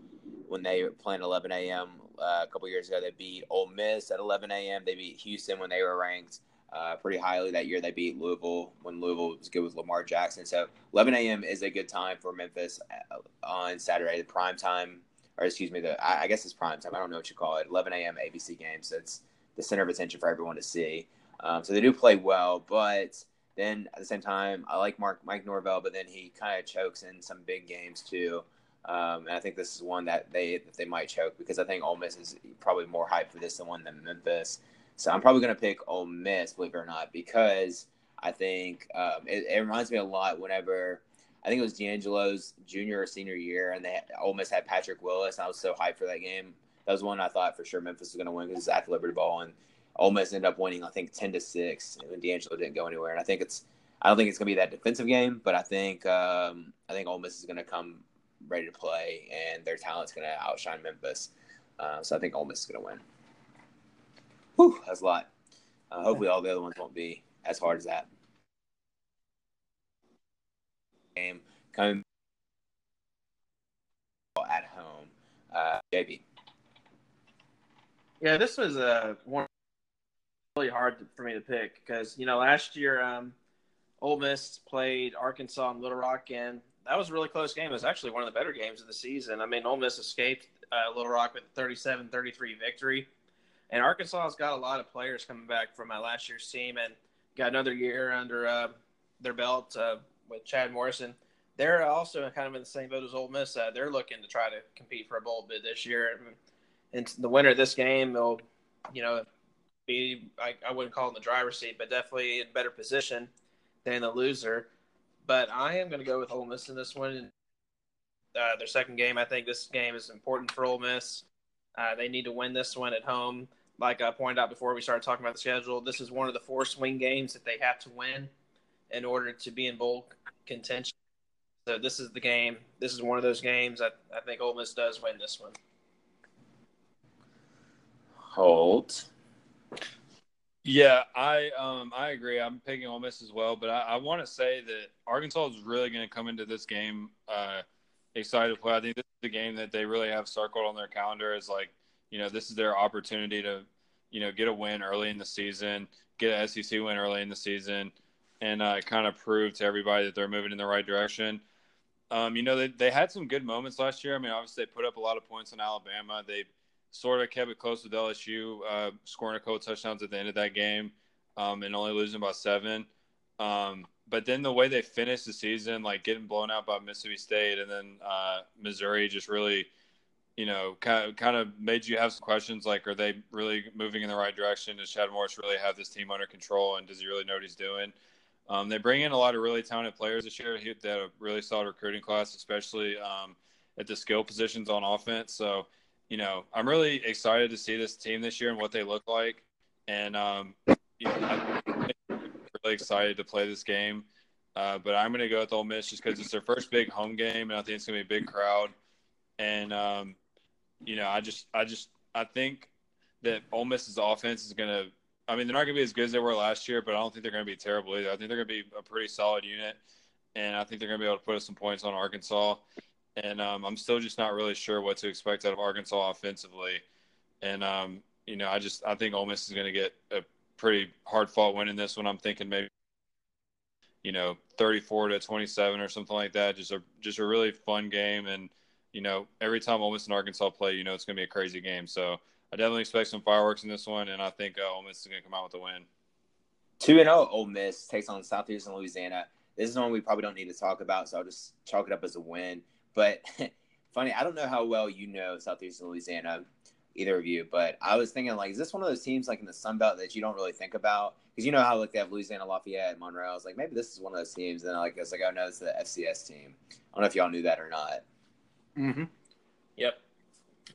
when they were playing 11 a.m. Uh, a couple years ago. They beat Ole Miss at 11 a.m. They beat Houston when they were ranked uh, pretty highly that year. They beat Louisville when Louisville was good with Lamar Jackson. So 11 a.m. is a good time for Memphis uh, on Saturday, the prime time, or excuse me, the I, guess it's prime time. I don't know what you call it. 11 a.m. ABC game. So it's the center of attention for everyone to see. Um, so they do play well, but then at the same time, I like Mark Mike Norvell, but then he kind of chokes in some big games too. Um, and I think this is one that they that they might choke because I think Ole Miss is probably more hyped for this than one than Memphis. So I'm probably going to pick Ole Miss, believe it or not, because I think um, it, it, reminds me a lot whenever I think it was DeAngelo's junior or senior year, and they had, Ole Miss had Patrick Willis. And I was so hyped for that game. That was one I thought for sure Memphis was going to win because it's at the Liberty Bowl, and Ole Miss ended up winning I think ten to six, and DeAngelo didn't go anywhere. And I think it's I don't think it's going to be that defensive game, but I think um, I think Ole Miss is going to come ready to play, and their talent's going to outshine Memphis. Uh, so I think Ole Miss is going to win. Whew, that's a lot. Uh, hopefully, all the other ones won't be as hard as that. Game coming at home. Uh, JB.
Yeah, this was a uh, one really hard for me to pick because you know last year um, Ole Miss played Arkansas and Little Rock, and that was a really close game. It was actually one of the better games of the season. I mean, Ole Miss escaped uh, Little Rock with a 37-33 victory, and Arkansas has got a lot of players coming back from uh, last year's team and got another year under uh, their belt. Uh, with Chad Morris. They're also kind of in the same boat as Ole Miss. Uh, they're looking to try to compete for a bowl bid this year. And the winner of this game, they'll, you know, be I, I wouldn't call them the driver's seat, but definitely in better position than the loser. But I am going to go with Ole Miss in this one. Uh, their second game, I think this game is important for Ole Miss. Uh, they need to win this one at home. Like I pointed out before we started talking about the schedule, this is one of the four swing games that they have to win in order to be in bowl contention. So this is the game. This is one of those games. I, I think Ole Miss does win this one.
Holt.
Yeah, I um I agree. I'm picking Ole Miss as well, but I, I want to say that Arkansas is really going to come into this game uh, excited to play. I think this is the game that they really have circled on their calendar as like you know this is their opportunity to you know get a win early in the season, get an SEC win early in the season, and uh, kind of prove to everybody that they're moving in the right direction. Um, you know they they had some good moments last year. I mean, obviously they put up a lot of points on Alabama. They sort of kept it close with LSU, uh, scoring a couple touchdowns at the end of that game, um, and only losing by seven. Um, but then the way they finished the season, like getting blown out by Mississippi State, and then uh, Missouri, just really, you know, kind of, kind of made you have some questions like, are they really moving in the right direction? Does Chad Morris really have this team under control, and does he really know what he's doing? Um, they bring in a lot of really talented players this year. They had a really solid recruiting class, especially um, at the skill positions on offense. So you know, I'm really excited to see this team this year and what they look like. And, um, you know, I'm really excited to play this game. Uh, but I'm going to go with Ole Miss just because it's their first big home game, and I think it's going to be a big crowd. And, um, you know, I just, I just, I think that Ole Miss's offense is going to, I mean, they're not going to be as good as they were last year, but I don't think they're going to be terrible either. I think they're going to be a pretty solid unit, and I think they're going to be able to put some points on Arkansas and um, I'm still just not really sure what to expect out of Arkansas offensively. And um, you know, I just I think Ole Miss is going to get a pretty hard fought win in this one. I'm thinking maybe you know 34 to 27 or something like that. Just a just a really fun game, and you know, every time Ole Miss and Arkansas play, you know, it's going to be a crazy game. So I definitely expect some fireworks in this one, and I think uh, Ole Miss is going to come out with a win.
Two and zero. Oh, Ole Miss takes on Southeastern Louisiana. This is one we probably don't need to talk about, so I'll just chalk it up as a win. But funny, I don't know how well you know Southeastern Louisiana, either of you, but I was thinking like, is this one of those teams like in the Sun Belt that you don't really think about? Because you know how like they have Louisiana Lafayette, Monroe. I was like, maybe this is one of those teams. And then like, I was like, oh no, it's the FCS team. I don't know if y'all knew that or not.
Mm-hmm. Yep.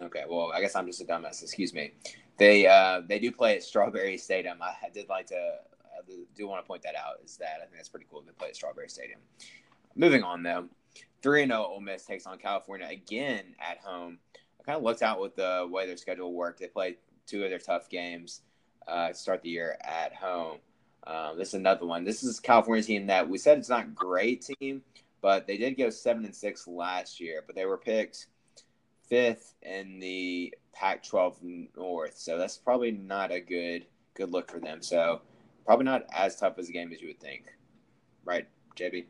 Okay, well, I guess I'm just a dumbass. Excuse me. They uh, they do play at Strawberry Stadium. I did like to I do want to point that out. Is that I think that's pretty cool. They play at Strawberry Stadium. Moving on though, 3 and 0 Ole Miss takes on California again at home. I kind of looked out with the way their schedule worked. They played two of their tough games uh, to start the year at home. Um, this is another one. This is California team that we said it's not great team, but they did go seven and six last year. But they were picked fifth in the Pac-12 North, so that's probably not a good good look for them. So probably not as tough as a game as you would think, right, JB?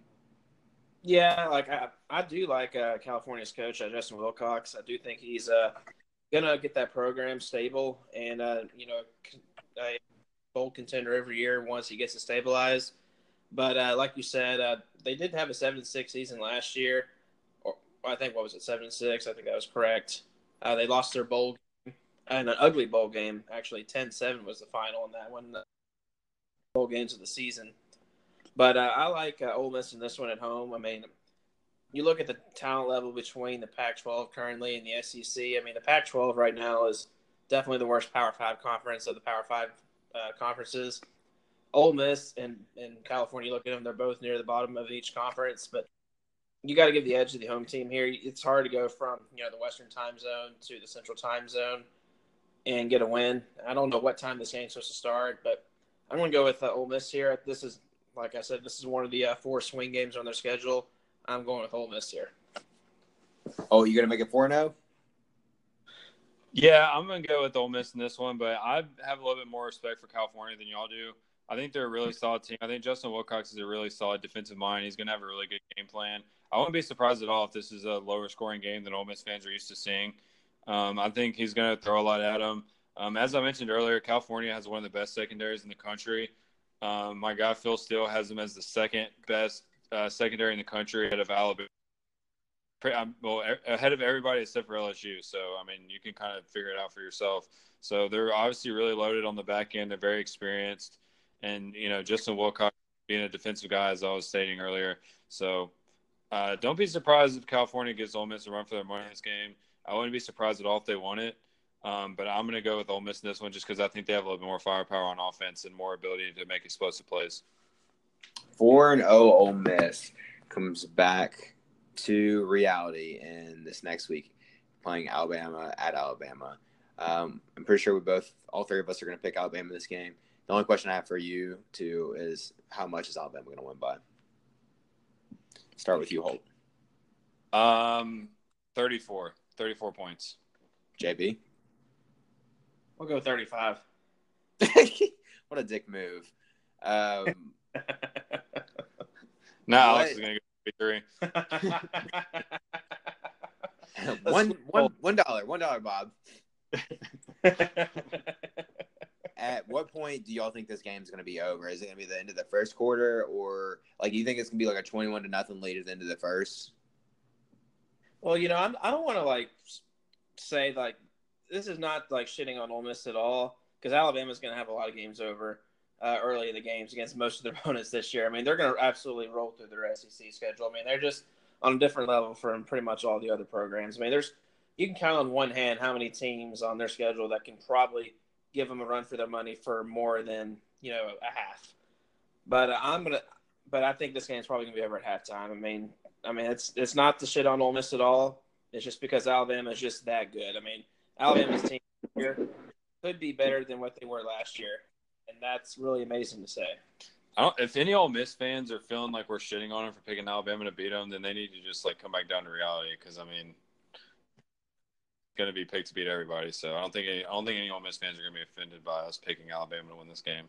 Yeah, like I, I do like uh, California's coach uh, Justin Wilcox. I do think he's uh, gonna get that program stable and uh, you know a bowl contender every year once he gets it stabilized. But uh, like you said, uh, they did have a seven six season last year, or I think what was it seven six? I think that was correct. Uh, they lost their bowl game, and an ugly bowl game actually. 10-7 was the final in that one. Bowl games of the season. But uh, I like uh, Ole Miss in this one at home. I mean, you look at the talent level between the Pac-12 currently and the SEC. I mean, the Pac-12 right now is definitely the worst Power Five conference of the Power Five uh, conferences. Ole Miss and, and California, you look at them; they're both near the bottom of each conference. But you got to give the edge to the home team here. It's hard to go from you know the Western Time Zone to the Central Time Zone and get a win. I don't know what time this game's supposed to start, but I'm going to go with uh, Ole Miss here. This is like I said, this is one of the uh, four swing games on their schedule. I'm going with Ole Miss here.
Oh, you're gonna make it four now?
Yeah, I'm gonna go with Ole Miss in this one, but I have a little bit more respect for California than y'all do. I think they're a really solid team. I think Justin Wilcox is a really solid defensive mind. He's gonna have a really good game plan. I wouldn't be surprised at all if this is a lower scoring game than Ole Miss fans are used to seeing. Um, I think he's gonna throw a lot at them. Um, as I mentioned earlier, California has one of the best secondaries in the country. Um, my guy Phil Steele has him as the second best uh, secondary in the country ahead of Alabama. Um, well, ahead of everybody except for LSU. So, I mean, you can kind of figure it out for yourself. So, they're obviously really loaded on the back end. They're very experienced. And, you know, Justin Wilcox being a defensive guy, as I was stating earlier. So, uh, don't be surprised if California gives Ole Miss a run for their money in this game. I wouldn't be surprised at all if they won it. Um, but I'm going to go with Ole Miss in this one just because I think they have a little bit more firepower on offense and more ability to make explosive plays.
Four and zero oh Ole Miss comes back to reality in this next week, playing Alabama at Alabama. Um, I'm pretty sure we both, all three of us, are going to pick Alabama in this game. The only question I have for you two is how much is Alabama going to win by? Start with you, Holt.
Um, 34. 34 points.
JB?
We'll go 35.
what a dick move. Um,
no, Alex is going to go
33. one, one, one dollar, one dollar, Bob. At what point do y'all think this game is going to be over? Is it going to be the end of the first quarter, or like, you think it's going to be like a twenty-one to nothing lead at the end of the first?
Well, you know, I'm, I do not want to like say like this is not like shitting on Ole Miss at all because Alabama's going to have a lot of games over uh, early in the games against most of their opponents this year. I mean, they're going to absolutely roll through their SEC schedule. I mean, they're just on a different level from pretty much all the other programs. I mean, there's you can count on one hand how many teams on their schedule that can probably give them a run for their money for more than you know a half. But uh, I'm gonna, but I think this game's probably gonna be over at halftime. I mean, I mean it's it's not the shit on Ole Miss at all. It's just because Alabama is just that good. I mean, Alabama's team here could be better than what they were last year, and that's really amazing to say.
I don't, if any Ole Miss fans are feeling like we're shitting on them for picking Alabama to beat them, then they need to just like come back down to reality. Because I mean, it's going to be picked to beat everybody. So I don't think any, I don't think any Ole Miss fans are going to be offended by us picking Alabama to win this game.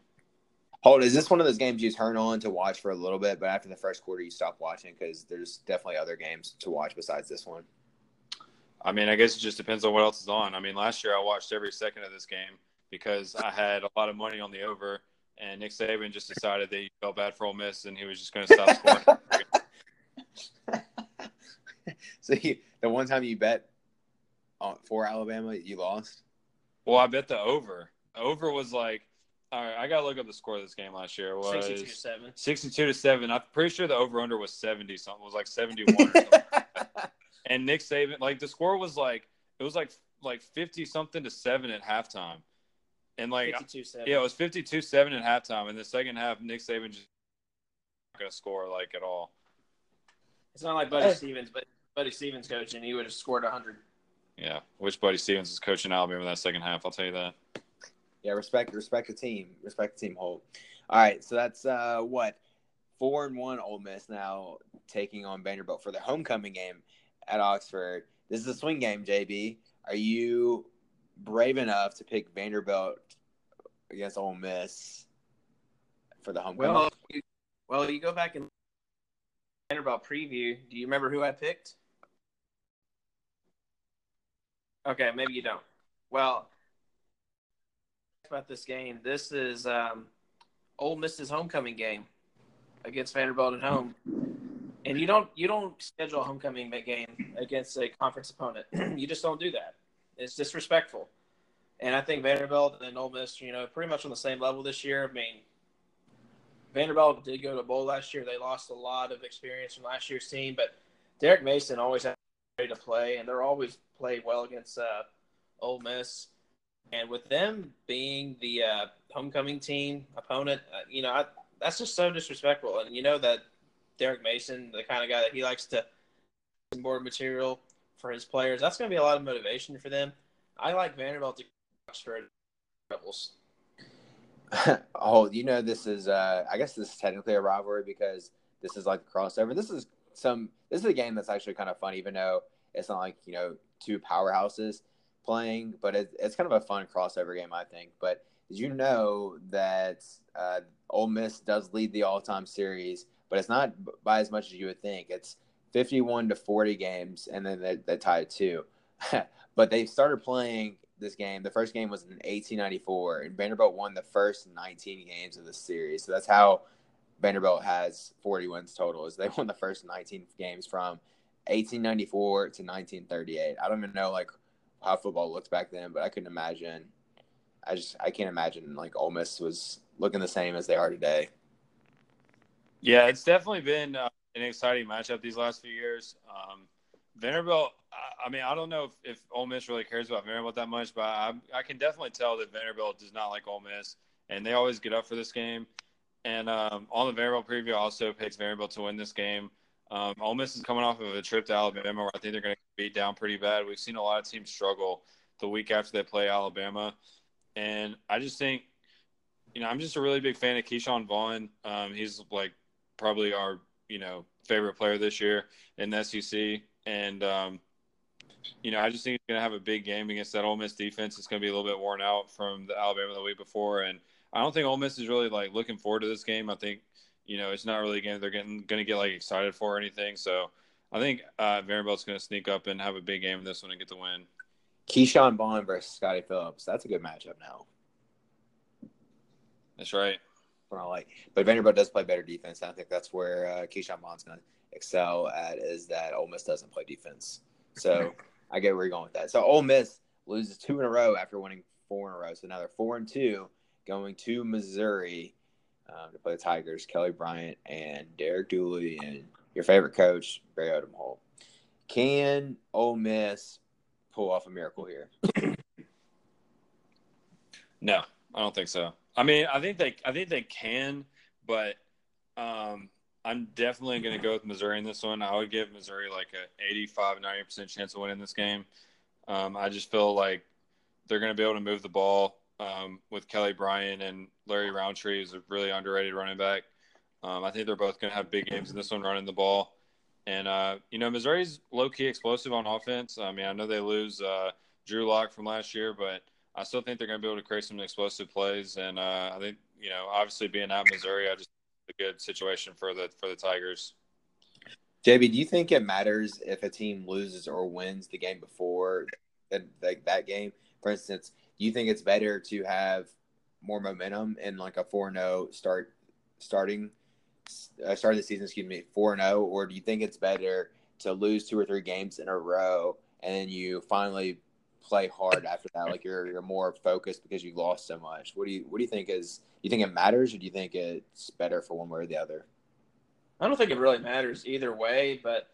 Holt, is this one of those games you turn on to watch for a little bit, but after the first quarter you stop watching because there's definitely other games to watch besides this one?
I mean, I guess it just depends on what else is on. I mean, last year I watched every second of this game because I had a lot of money on the over, and Nick Saban just decided that he felt bad for Ole Miss and he was just going to stop
scoring. so you, the one time you bet on, for Alabama, you lost.
Well, I bet the over. Over was like, all right, I gotta look up the score of this game last year. It was 62 to 7. 62 to 7. I'm pretty sure the over under was 70 something. It was like 71 and Nick Saban, like the score was like it was like like fifty something to seven at halftime, and like yeah, it was fifty two seven at halftime. In the second half, Nick Saban just not gonna score like at all.
It's not like Buddy Stephens, but Buddy Stephens coaching, he would have scored hundred.
Yeah, which Buddy Stephens is coaching Alabama in that second half. I'll tell you that.
Yeah, respect respect the team, respect the team. Holt. All right, so that's uh what four and one Ole Miss now taking on Vanderbilt for the homecoming game at Oxford. This is a swing game, JB. Are you brave enough to pick Vanderbilt against Ole Miss for the home?
Well, you, well, you go back and Vanderbilt preview. Do you remember who I picked? Okay, maybe you don't. Well, about this game. This is um, Ole Miss's homecoming game against Vanderbilt at home and you don't you don't schedule a homecoming game against a conference opponent. you just don't do that. It's disrespectful. And I think Vanderbilt and Ole Miss, you know, pretty much on the same level this year. I mean, Vanderbilt did go to bowl last year. They lost a lot of experience from last year's team, but Derek Mason always had to play, and they're always play well against uh, Ole Miss. And with them being the uh, homecoming team opponent, uh, you know, I, that's just so disrespectful. And you know that Derek Mason, the kind of guy that he likes to board material for his players. That's going to be a lot of motivation for them. I like Vanderbilt to Oxford Rebels.
oh, you know this is uh I guess this is technically a rivalry because this is like a crossover. This is some this is a game that's actually kind of fun, even though it's not like, you know, two powerhouses playing, but it, it's kind of a fun crossover game, I think. But did you know that uh, Ole Miss does lead the all-time series but it's not by as much as you would think. It's 51 to 40 games, and then they, they tied two. but they started playing this game. The first game was in 1894, and Vanderbilt won the first 19 games of the series. So that's how Vanderbilt has 40 wins total. Is they won the first 19 games from 1894 to 1938. I don't even know like how football looked back then, but I couldn't imagine. I just I can't imagine like Ole Miss was looking the same as they are today.
Yeah, it's definitely been uh, an exciting matchup these last few years. Um, Vanderbilt. I, I, mean, I don't know if, if Ole Miss really cares about Vanderbilt that much, but I, I can definitely tell that Vanderbilt does not like Ole Miss, and they always get up for this game. And um, on the Vanderbilt preview, also picks Vanderbilt to win this game. Um, Ole Miss is coming off of a trip to Alabama where I think they're going to beat down pretty bad. We've seen a lot of teams struggle the week after they play Alabama, and I just think, you know, I'm just a really big fan of Ke'Shawn Vaughn. Um, he's like probably our you know favorite player this year in the SEC, and um, you know I just think he's going to have a big game against that Ole Miss defense. It's going to be a little bit worn out from the Alabama the week before, and I don't think Ole Miss is really like looking forward to this game. I think you know, it's not really a game they're getting going to get like excited for or anything. So I think uh, Vanderbilt's going to sneak up and have a big game in this one and get the win.
Ke'Shawn Vaughn versus Scottie Phillips. That's a good matchup now.
That's right.
I like, but Vanderbilt does play better defense. and I think that's where uh, Ke'Shawn Vaughn's going to excel at. Is that Ole Miss doesn't play defense? So I get where you're going with that. So Ole Miss loses two in a row after winning four in a row. So now they're four and two, going to Missouri um, to play the Tigers, Kelly Bryant and Derek Dooley, and your favorite coach, Barry Odom Holt. Can Ole Miss pull off a miracle here?
no, I don't think so. I mean, I think they, I think they can, but um, I'm definitely going to go with Missouri in this one. I would give Missouri like a 85, 90 percent chance of winning this game. Um, I just feel like they're going to be able to move the ball um, with Kelly Bryant and Larry Rountree is a really underrated running back. Um, I think they're both going to have big games in this one running the ball. And, uh, you know, Missouri's low key explosive on offense. I mean, I know they lose uh, Drew Lock from last year, but I still think they're going to be able to create some explosive plays. And uh, I think, you know, obviously being out at Missouri, I just a good situation for the for the Tigers.
JB, do you think it matters if a team loses or wins the game before that, that, that game? For instance, do you think it's better to have more momentum in like a 4-0 start starting uh, start of the season, excuse me, 4-0 or do you think it's better to lose two or three games in a row and then you finally play hard after that like you're you're more focused because you lost so much. What do you what do you think is you think it matters or do you think it's better for one way or the other?
I don't think it really matters either way, but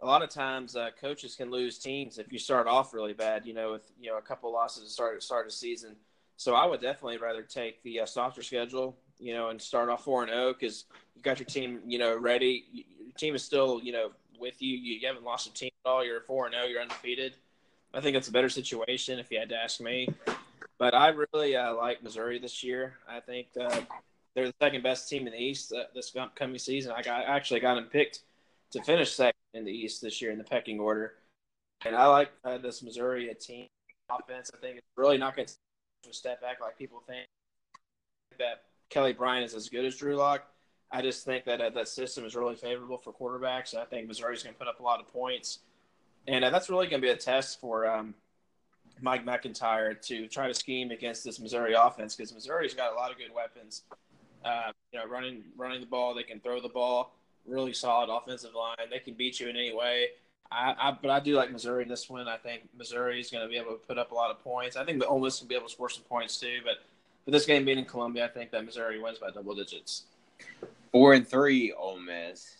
a lot of times uh, coaches can lose teams if you start off really bad. You know, with you know a couple losses to start start a season. So I would definitely rather take the uh, softer schedule. You know, and start off four and zero oh, because you got your team. You know, ready. Your team is still you know with you. You, haven't lost a team at all. You're four and zero. Oh, you're undefeated. I think it's a better situation if you had to ask me. But I really uh, like Missouri this year. I think uh, they're the second best team in the East uh, this upcoming season. I got I actually got them picked to finish second in the East this year in the pecking order. And I like uh, this Missouri team offense. I think it's really not going to step back like people think that Kelly Bryant is as good as Drew Lock. I just think that uh, that system is really favorable for quarterbacks. I think Missouri's going to put up a lot of points, and uh, that's really going to be a test for um, Mike MacIntyre to try to scheme against this Missouri offense because Missouri's got a lot of good weapons. Uh, you know, running running the ball, they can throw the ball really solid offensive line. They can beat you in any way. I, I, but I do like Missouri in this one. I think Missouri is going to be able to put up a lot of points. I think the Ole Miss will be able to score some points too. But for this game being in Columbia, I think that Missouri wins by double digits.
Four and three, Ole Miss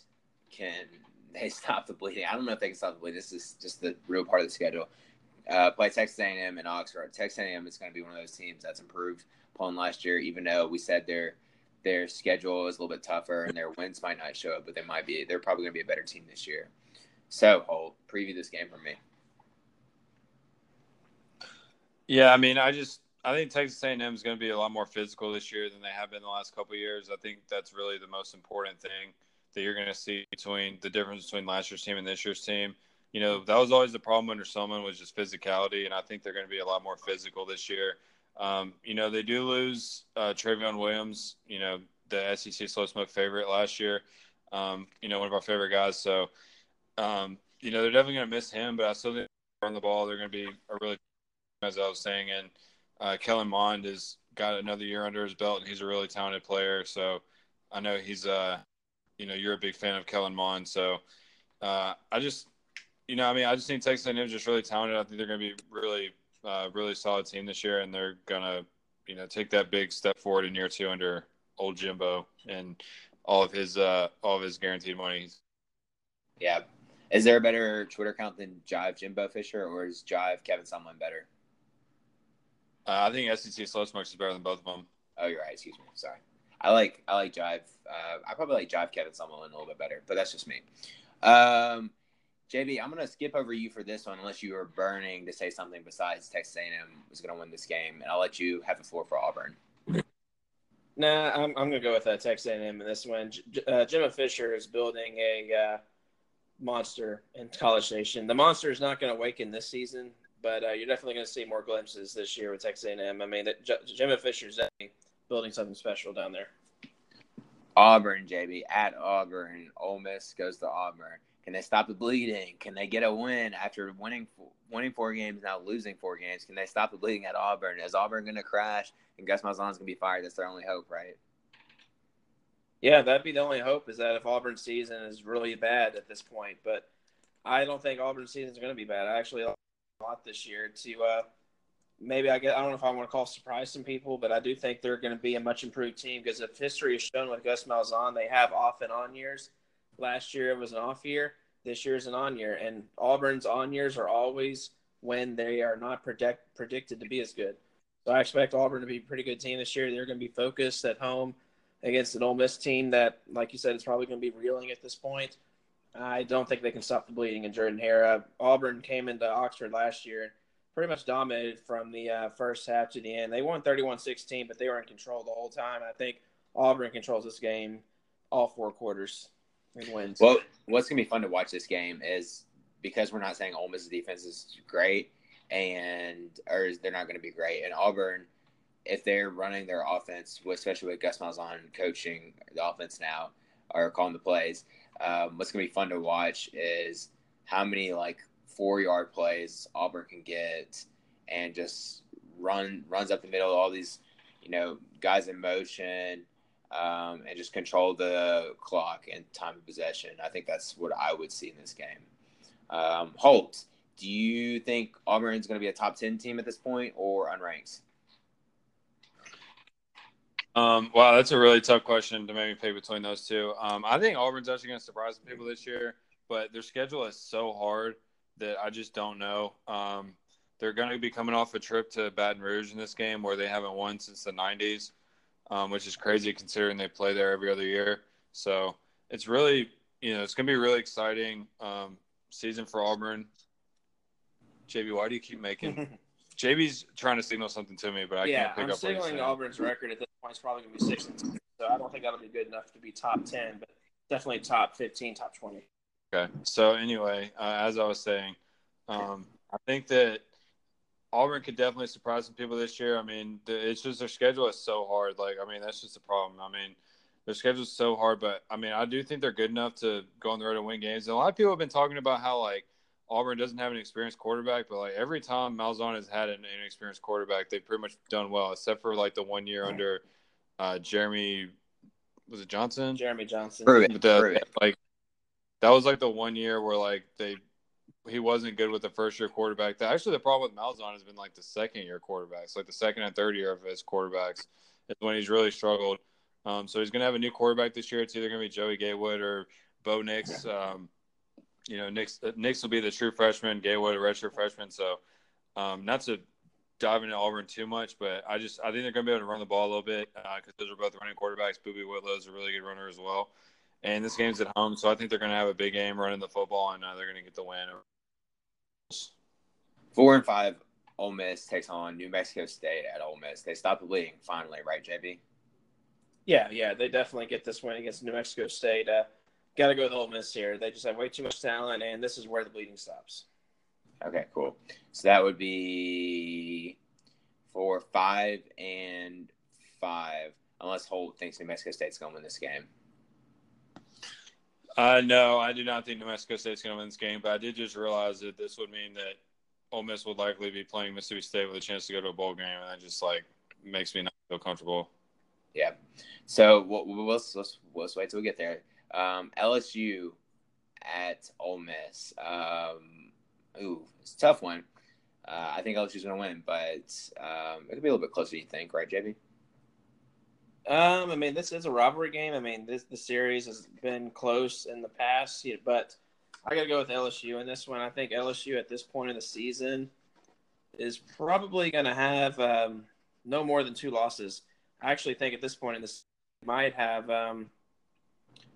can they stop the bleeding? I don't know if they can stop the bleeding. This is just the real part of the schedule. Uh, play Texas A&M and Oxford. Texas A&M is going to be one of those teams that's improved upon last year. Even though we said they're their schedule is a little bit tougher and their wins might not show up, but they might be. They're probably going to be a better team this year. So, Holt, preview this game for me.
Yeah, I mean, I just I think Texas A&M is going to be a lot more physical this year than they have been the last couple years. I think that's really the most important thing that you're going to see between the difference between last year's team and this year's team. You know, that was always the problem under Sumlin was just physicality, and I think they're going to be a lot more physical this year. Um, you know, they do lose uh, Trayveon Williams, you know, the SEC slow smoke favorite last year. Um, you know, one of our favorite guys. So, um, you know, they're definitely going to miss him, but I still think on the ball, they're going to be a really, as I was saying, and uh, Kellen Mond has got another year under his belt, and he's a really talented player. So, I know he's uh, you know, you're a big fan of Kellen Mond, so uh, I just, you know, I mean, I just think Texas A&M is just really talented. I think they're going to be really, uh, really solid team this year, and they're going to, you know, take that big step forward in year two under old Jimbo and all of his uh, all of his guaranteed money.
Yeah. Is there a better Twitter account than Jive Jimbo Fisher, or is Jive Kevin Sumlin better?
Uh, I think SEC Slow Smokes is better than both of them.
Oh, you're right. Excuse me. Sorry. I like I like Jive. Uh, I probably like Jive Kevin Sumlin a little bit better, but that's just me. Um, JB, I'm gonna skip over you for this one unless you are burning to say something besides Texas A&M is gonna win this game, and I'll let you have the floor for Auburn.
Nah, I'm, I'm gonna go with uh, Texas A&M in this one. J- uh, Fisher is building a uh, monster in College Station. The monster is not going to awaken this season, but uh, you're definitely going to see more glimpses this year with Texas A&M. I mean, J- Fisher's building something special down there.
Auburn, JB, at Auburn. Ole Miss goes to Auburn. Can they stop the bleeding? Can they get a win after winning winning four games, now losing four games? Can they stop the bleeding at Auburn? Is Auburn going to crash and Gus Malzahn's going to be fired? That's their only hope, right?
Yeah, that'd be the only hope is that if Auburn's season is really bad at this point, but I don't think Auburn's season is going to be bad. I actually like a lot this year to uh, maybe I get I don't know if I want to call surprise some people, but I do think they're going to be a much improved team because if history is shown with Gus Malzahn, they have off and on years. Last year it was an off year. This year is an on year, and Auburn's on years are always when they are not predict, predicted to be as good. So I expect Auburn to be a pretty good team this year. They're going to be focused at home against an Ole Miss team that, like you said, is probably going to be reeling at this point. I don't think they can stop the bleeding in Jordan Hare. Uh, Auburn came into Oxford last year pretty much dominated from the uh, first half to the end. They won 31-16, but they were in control the whole time. I think Auburn controls this game all four quarters and wins.
Well, what's going to be fun to watch this game is because we're not saying Ole Miss's defense is great and or they're not going to be great, and Auburn – if they're running their offense, especially with Gus Malzahn coaching the offense now or calling the plays, um, what's going to be fun to watch is how many like four yard plays Auburn can get and just run runs up the middle, all these you know guys in motion. Um, and just control the clock and time of possession. I think that's what I would see in this game. Um, Holt, do you think Auburn is going to be a top 10 team at this point or unranked?
Um, wow, that's a really tough question to maybe pick between those two. Um, I think Auburn's actually going to surprise some people this year, but their schedule is so hard that I just don't know. Um, they're going to be coming off a trip to Baton Rouge in this game where they haven't won since the 90s, um, which is crazy considering they play there every other year. So it's really, you know, it's going to be a really exciting um, season for Auburn. JB, why do you keep making JB's trying to signal something to me, but I
yeah,
can't pick
I'm
up.
signaling Auburn's record at this point is probably going to be six and two, so I don't think that'll be good enough to be top ten, but definitely top fifteen, top twenty.
Okay. So anyway, uh, as I was saying, um, I think that Auburn could definitely surprise some people this year. I mean, the, it's just their schedule is so hard. Like, I mean, that's just the problem. I mean, their schedule is so hard, but I mean, I do think they're good enough to go on the road and win games. And a lot of people have been talking about how like Auburn doesn't have an experienced quarterback, but like every time Malzahn has had an inexperienced quarterback, they've pretty much done well, except for like the one year under uh, Jeremy. Was it Johnson?
Jeremy Johnson.
Prove it.
The,
Prove it.
like that was like the one year where like they he wasn't good with the first year quarterback. Actually, the problem with Malzahn has been like the second year quarterbacks, like the second and third year of his quarterbacks is when he's really struggled. Um, so he's going to have a new quarterback this year. It's either going to be Joey Gatewood or Bo Nix. Um, you know, Nix, Nix will be the true freshman, Gatewood a redshirt freshman. So, um, not to dive into Auburn too much, but I just I think they're going to be able to run the ball a little bit because uh, those are both running quarterbacks. Boobee Whitlow's a really good runner as well, and this game's at home, so I think they're going to have a big game running the football, and uh, they're going to get the win.
Four and five, Ole Miss takes on New Mexico State at Ole Miss. They stop the bleeding finally, right, JB?
Yeah, yeah, they definitely get this win against New Mexico State. Uh, Got to go with Ole Miss here. They just have way too much talent, and this is where the bleeding stops.
Okay, cool. So that would be four, five and five, unless Holt thinks New Mexico State's going to win this game.
Uh, no, I do not think New Mexico State's going to win this game, but I did just realize that this would mean that Ole Miss would likely be playing Mississippi State with a chance to go to a bowl game, and that just like makes me not feel comfortable.
Yeah. So we'll, we'll, let's, let's, let's wait till we get there. Um, LSU at Ole Miss. Um, ooh, it's a tough one. Uh, I think LSU's going to win, but um, it could be a little bit closer. You think, right, JB?
Um, I mean, this is a rivalry game. I mean, this the series has been close in the past, but I got to go with LSU in this one. I think LSU at this point in the season is probably going to have um, no more than two losses. I actually think at this point in this might have, um,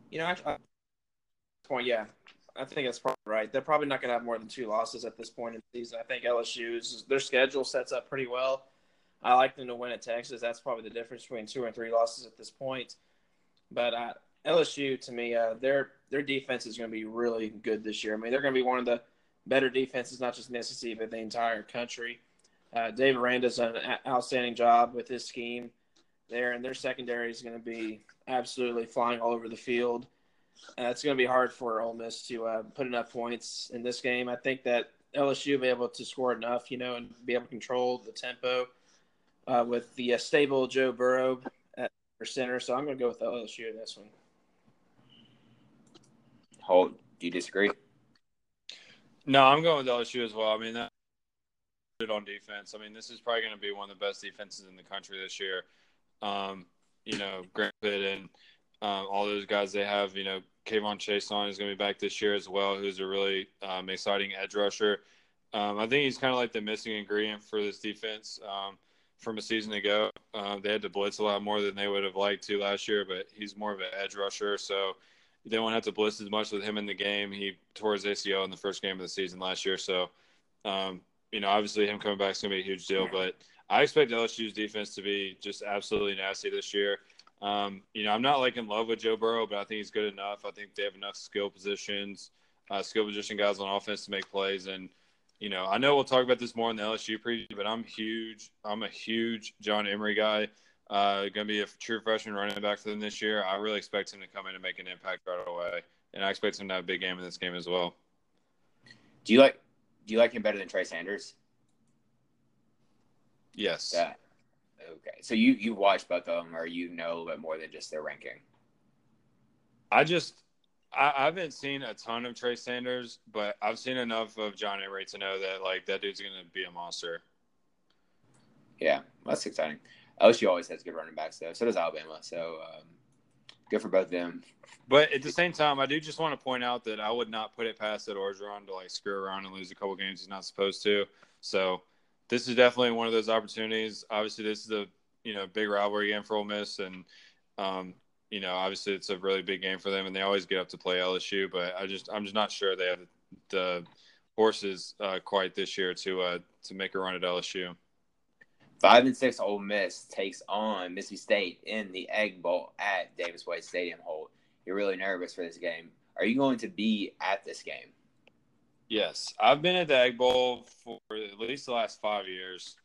you know, actually, point, yeah, I think that's probably right. They're probably not going to have more than two losses at this point in the season. I think LSU's their schedule sets up pretty well. I like them to win at Texas. That's probably the difference between two and three losses at this point. But uh, LSU, to me, uh, their their defense is going to be really good this year. I mean, they're going to be one of the better defenses, not just in SEC, but the entire country. Uh, Dave Aranda's done an outstanding job with his scheme there, and their secondary is going to be absolutely flying all over the field. Uh, it's going to be hard for Ole Miss to uh, put enough points in this game. I think that LSU will be able to score enough, you know, and be able to control the tempo uh, with the uh, stable Joe Burrow at center. So I'm going to go with LSU in this one.
Holt, do you disagree?
No, I'm going with LSU as well. I mean, that on defense. I mean, this is probably going to be one of the best defenses in the country this year. Um, you know, Grant Delpit and um, all those guys they have. You know, K'Lavon Chaisson is going to be back this year as well, who's a really um, exciting edge rusher. Um, I think he's kind of like the missing ingredient for this defense um, from a season ago. Uh, they had to blitz a lot more than they would have liked to last year, but he's more of an edge rusher, so they won't have to blitz as much with him in the game. He tore his ACL in the first game of the season last year, so um, you know, obviously him coming back is going to be a huge deal. But I expect LSU's defense to be just absolutely nasty this year. Um, you know, I'm not like in love with Joe Burrow, but I think he's good enough. I think they have enough skill positions, uh, skill position guys on offense to make plays. And you know, I know we'll talk about this more in the LSU preview, but I'm huge. I'm a huge John Emery guy. Uh, going to be a true freshman running back for them this year. I really expect him to come in and make an impact right away, and I expect him to have a big game in this game as well.
Do you like do you like him better than Trey Sanders?
Yes.
Yeah. Okay. So you you watch both of them, or you know a little bit more than just their ranking?
I just I, I haven't seen a ton of Trey Sanders, but I've seen enough of John Emery to know that like that dude's going to be a monster.
Yeah, that's exciting. LSU always has good running backs though. So does Alabama. So um, good for both of them.
But at the same time, I do just want to point out that I would not put it past that Orgeron to like screw around and lose a couple games he's not supposed to. So this is definitely one of those opportunities. Obviously, this is a you know big rivalry game for Ole Miss, and um, you know obviously it's a really big game for them, and they always get up to play LSU. But I just I'm just not sure they have the horses uh, quite this year to uh, to make a run at LSU.
Five and six Ole Miss takes on Mississippi State in the Egg Bowl at Davis Wade Stadium. Holt, you're really nervous for this game. Are you going to be at this game?
Yes, I've been at the Egg Bowl for at least the last five years.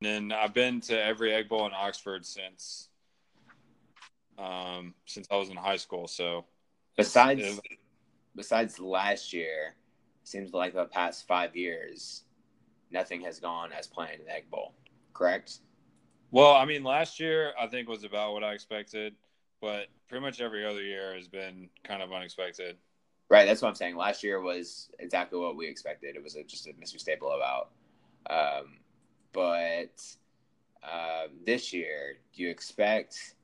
And then I've been to every Egg Bowl in Oxford since um, since I was in high school. So
besides besides last year, seems like the past five years, nothing has gone as planned in the Egg Bowl. Correct?
Well, I mean, last year I think was about what I expected, but pretty much every other year has been kind of unexpected.
Right, that's what I'm saying. Last year was exactly what we expected. It was a, just a Mississippi State blowout. Um, but um, this year, do you expect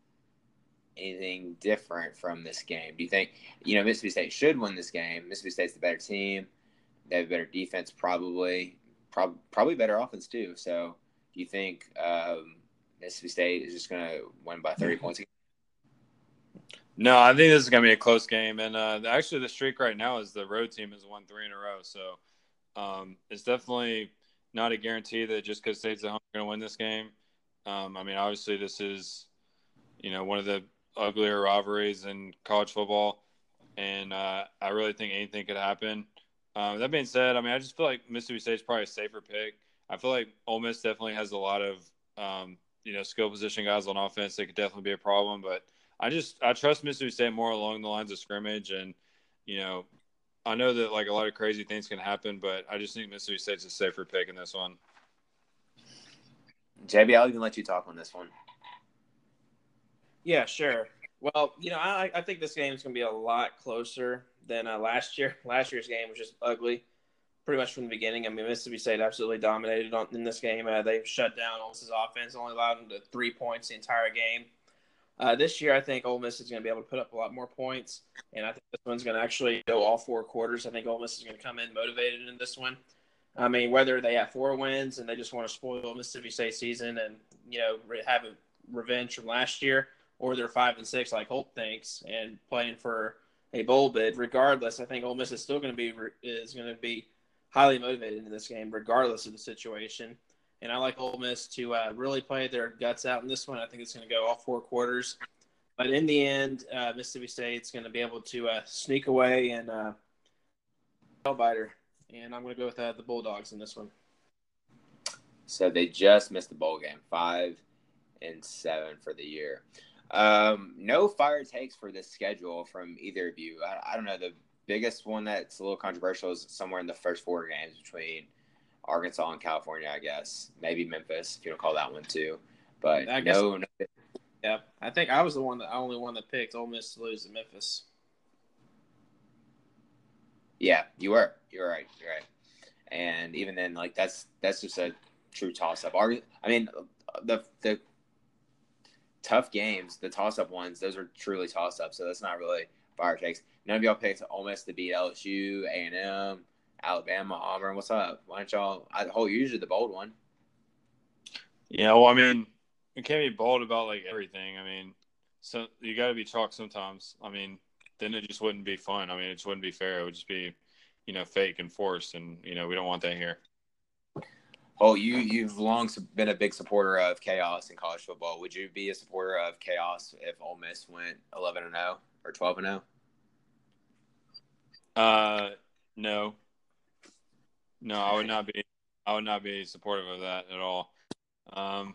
anything different from this game? Do you think you know Mississippi State should win this game? Mississippi State's the better team. They have better defense, probably, prob- probably better offense too. So, do you think um, Mississippi State is just going to win by 30 points?
No, I think this is going to be a close game. And uh, actually, the streak right now is the road team has won three in a row. So um, it's definitely not a guarantee that just because State's at home going to win this game. Um, I mean, obviously, this is you know one of the uglier rivalries in college football, and uh, I really think anything could happen. Um, that being said, I mean, I just feel like Mississippi State's probably a safer pick. I feel like Ole Miss definitely has a lot of um, you know skill position guys on offense. They could definitely be a problem, but I just I trust Mississippi State more along the lines of scrimmage, and you know, I know that like a lot of crazy things can happen, but I just think Mississippi State's a safer pick in this one.
JB, I'll even let you talk on this one.
Yeah, sure. Well, you know, I, I think this game is going to be a lot closer than uh, last year. Last year's game was just ugly, pretty much from the beginning. I mean, Mississippi State absolutely dominated on, in this game. Uh, they shut down Ole Miss's offense, only allowed them to three points the entire game. Uh, this year, I think Ole Miss is going to be able to put up a lot more points, and I think this one's going to actually go all four quarters. I think Ole Miss is going to come in motivated in this one. I mean, whether they have four wins and they just want to spoil Mississippi State season and you know have a revenge from last year, or they're five and six like Holt thinks and playing for a bowl bid. Regardless, I think Ole Miss is still going to be is going to be highly motivated in this game, regardless of the situation and I like Ole Miss to uh, really play their guts out in this one. I think it's going to go all four quarters, but in the end, uh, Mississippi State's going to be able to uh, sneak away and uh, biter. And I'm going to go with uh, the Bulldogs in this one.
So they just missed the bowl game, five and seven for the year. Um, no fire takes for this schedule from either of you. I, I don't know. The biggest one that's a little controversial is somewhere in the first four games between Arkansas and California, I guess. Maybe Memphis, if you don't call that one too. But I guess, no, no.
Yeah, I think I was the one that only one that picked Ole Miss to lose to Memphis.
Yeah, you were. You're right. You're right. And even then, like that's that's just a true toss up. I mean, the the tough games, the toss up ones, those are truly toss up. So that's not really fire takes. None of y'all picked Ole Miss to beat LSU, A and M, Alabama, Auburn. What's up? Why don't y'all? I hold usually the bold one.
Yeah, well, I mean, you can't be bold about like everything. I mean, so you got to be chalk sometimes. I mean, then it just wouldn't be fun. I mean, it just wouldn't be fair. It would just be, you know, fake and forced, and you know, we don't want that here.
Oh, you you've long been a big supporter of chaos in college football. Would you be a supporter of chaos if Ole Miss went eleven and zero oh or twelve and zero?
Oh? Uh, no, no, I would not be. I would not be supportive of that at all. Um,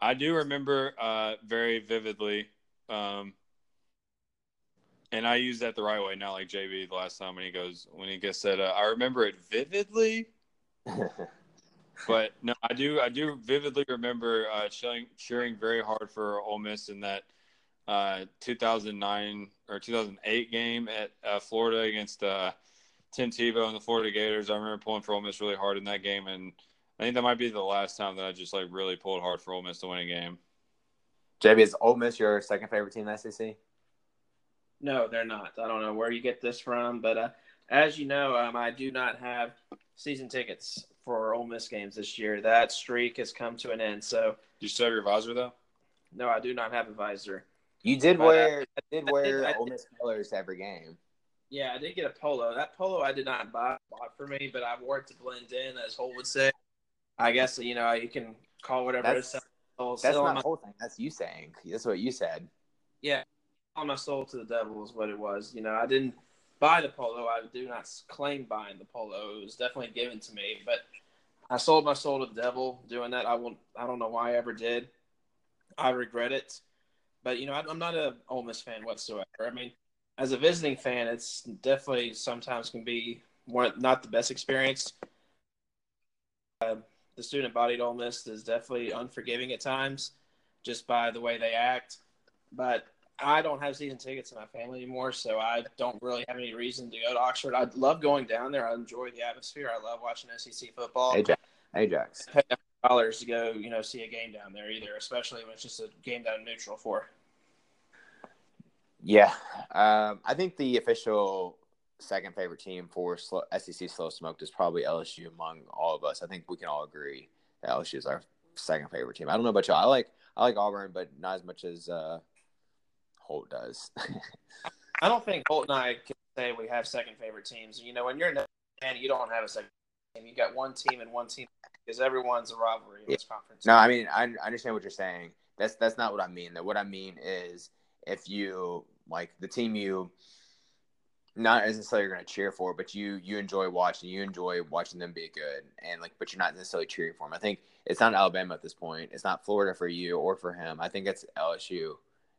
I do remember uh, very vividly, um, and I use that the right way, not like JB the last time when he goes when he gets said. Uh, I remember it vividly, but no, I do. I do vividly remember uh, cheering, cheering very hard for Ole Miss in that uh, 2009 or 2008 game at uh, Florida against uh, Tim Tebow and the Florida Gators. I remember pulling for Ole Miss really hard in that game, and I think that might be the last time that I just like really pulled hard for Ole Miss to win a game.
JB, is Ole Miss your second favorite team in the SEC?
No, they're not. I don't know where you get this from, but uh, as you know, um, I do not have season tickets for Ole Miss games this year. That streak has come to an end. So,
you still have your visor though?
No, I do not have a visor.
You did but, wear, uh, I did wear I did, Ole Miss colors every game.
Yeah, I did get a polo. That polo I did not buy bought for me, but I wore it to blend in, as Holt would say. I guess you know you can call whatever
that's, it is. That's not the whole thing. That's you saying. That's what you said.
Yeah, on my soul to the devil is what it was. You know, I didn't buy the polo. I do not claim buying the polo. It was definitely given to me, but I sold my soul to the devil doing that. I won't. I don't know why I ever did. I regret it, but you know, I'm not a Ole Miss fan whatsoever. I mean, as a visiting fan, it's definitely sometimes can be not the best experience. Uh, the student bodied Ole Miss is definitely unforgiving at times, just by the way they act. But I don't have season tickets in my family anymore, so I don't really have any reason to go to Oxford. I love going down there. I enjoy the atmosphere. I love watching SEC football.
Ajax. Ajax.
dollars to go, you know, see a game down there either, especially when it's just a game down neutral for.
Yeah, um, I think the official second favorite team for slow, SEC Slow Smoked is probably LSU among all of us. I think we can all agree that LSU is our second favorite team. I don't know about y'all. I like I like Auburn, but not as much as uh, Holt does.
I don't think Holt and I can say we have second favorite teams. You know, when you're in man, you don't have a second team. You got one team and one team because everyone's a rivalry in this conference.
No, I mean I, I understand what you're saying. That's that's not what I mean. That what I mean is if you like the team you not necessarily going to cheer for, but you you enjoy watching, you enjoy watching them be good, and like, but you're not necessarily cheering for them. I think it's not Alabama at this point. It's not Florida for you or for him. I think it's LSU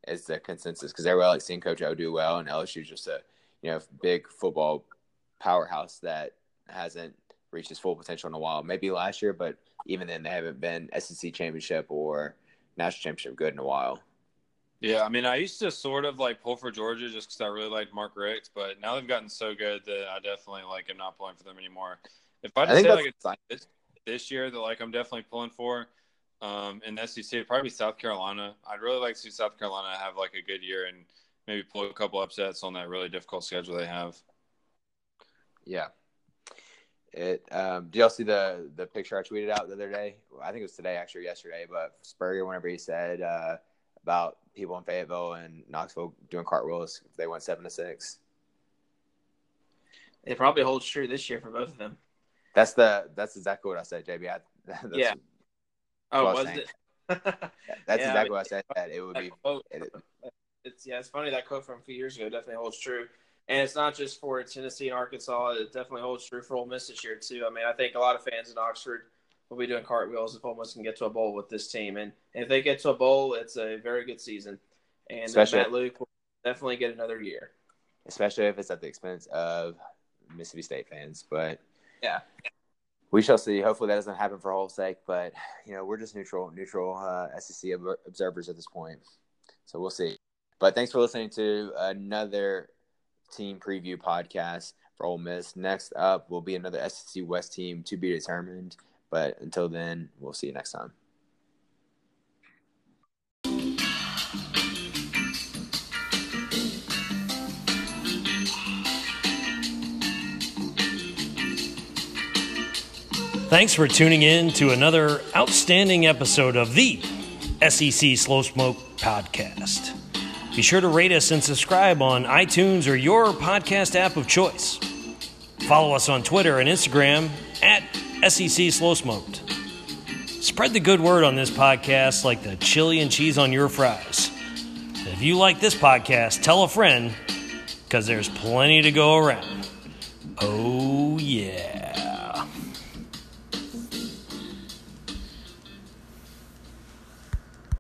is the consensus because everybody likes seeing Coach O do well, and LSU is just a you know big football powerhouse that hasn't reached its full potential in a while. Maybe last year, but even then they haven't been SEC championship or national championship good in a while.
Yeah, I mean, I used to sort of like pull for Georgia just because I really liked Mark Richt, but now they've gotten so good that I definitely like am not pulling for them anymore. If I, I say like this, this year that like I'm definitely pulling for um, in the SEC, it'd probably be South Carolina. I'd really like to see South Carolina have like a good year and maybe pull a couple upsets on that really difficult schedule they have.
Yeah. It. Um, do y'all see the the picture I tweeted out the other day? I think it was today, actually, yesterday. But Spurrier, whenever he said uh, about people in Fayetteville and Knoxville doing cartwheels if they went seven to six.
It probably holds true this year for both of them.
That's the that's exactly what I said, JB. I,
yeah. Oh, was, was it?
that's yeah, exactly I mean, what I said. That it would be.
Quote, it, it's yeah, it's funny that quote from a few years ago definitely holds true, and it's not just for Tennessee and Arkansas. It definitely holds true for Ole Miss this year too. I mean, I think a lot of fans in Oxford will be doing cartwheels if Ole Miss can get to a bowl with this team, and, and if they get to a bowl, it's a very good season, and Especially, Matt Luke will definitely get another year.
Especially if it's at the expense of Mississippi State fans, but
yeah,
we shall see. Hopefully that doesn't happen for whole sake, but you know we're just neutral, neutral uh, SEC observers at this point, so we'll see. But thanks for listening to another team preview podcast for Ole Miss. Next up will be another SEC West team to be determined. But until then, we'll see you next time.
Thanks for tuning in to another outstanding episode of the SEC Slow Smoke Podcast. Be sure to rate us and subscribe on iTunes or your podcast app of choice. Follow us on Twitter and Instagram at SEC Slow Smoked. Spread the good word on this podcast like the chili and cheese on your fries. If you like this podcast, tell a friend because there's plenty to go around. Oh, yeah.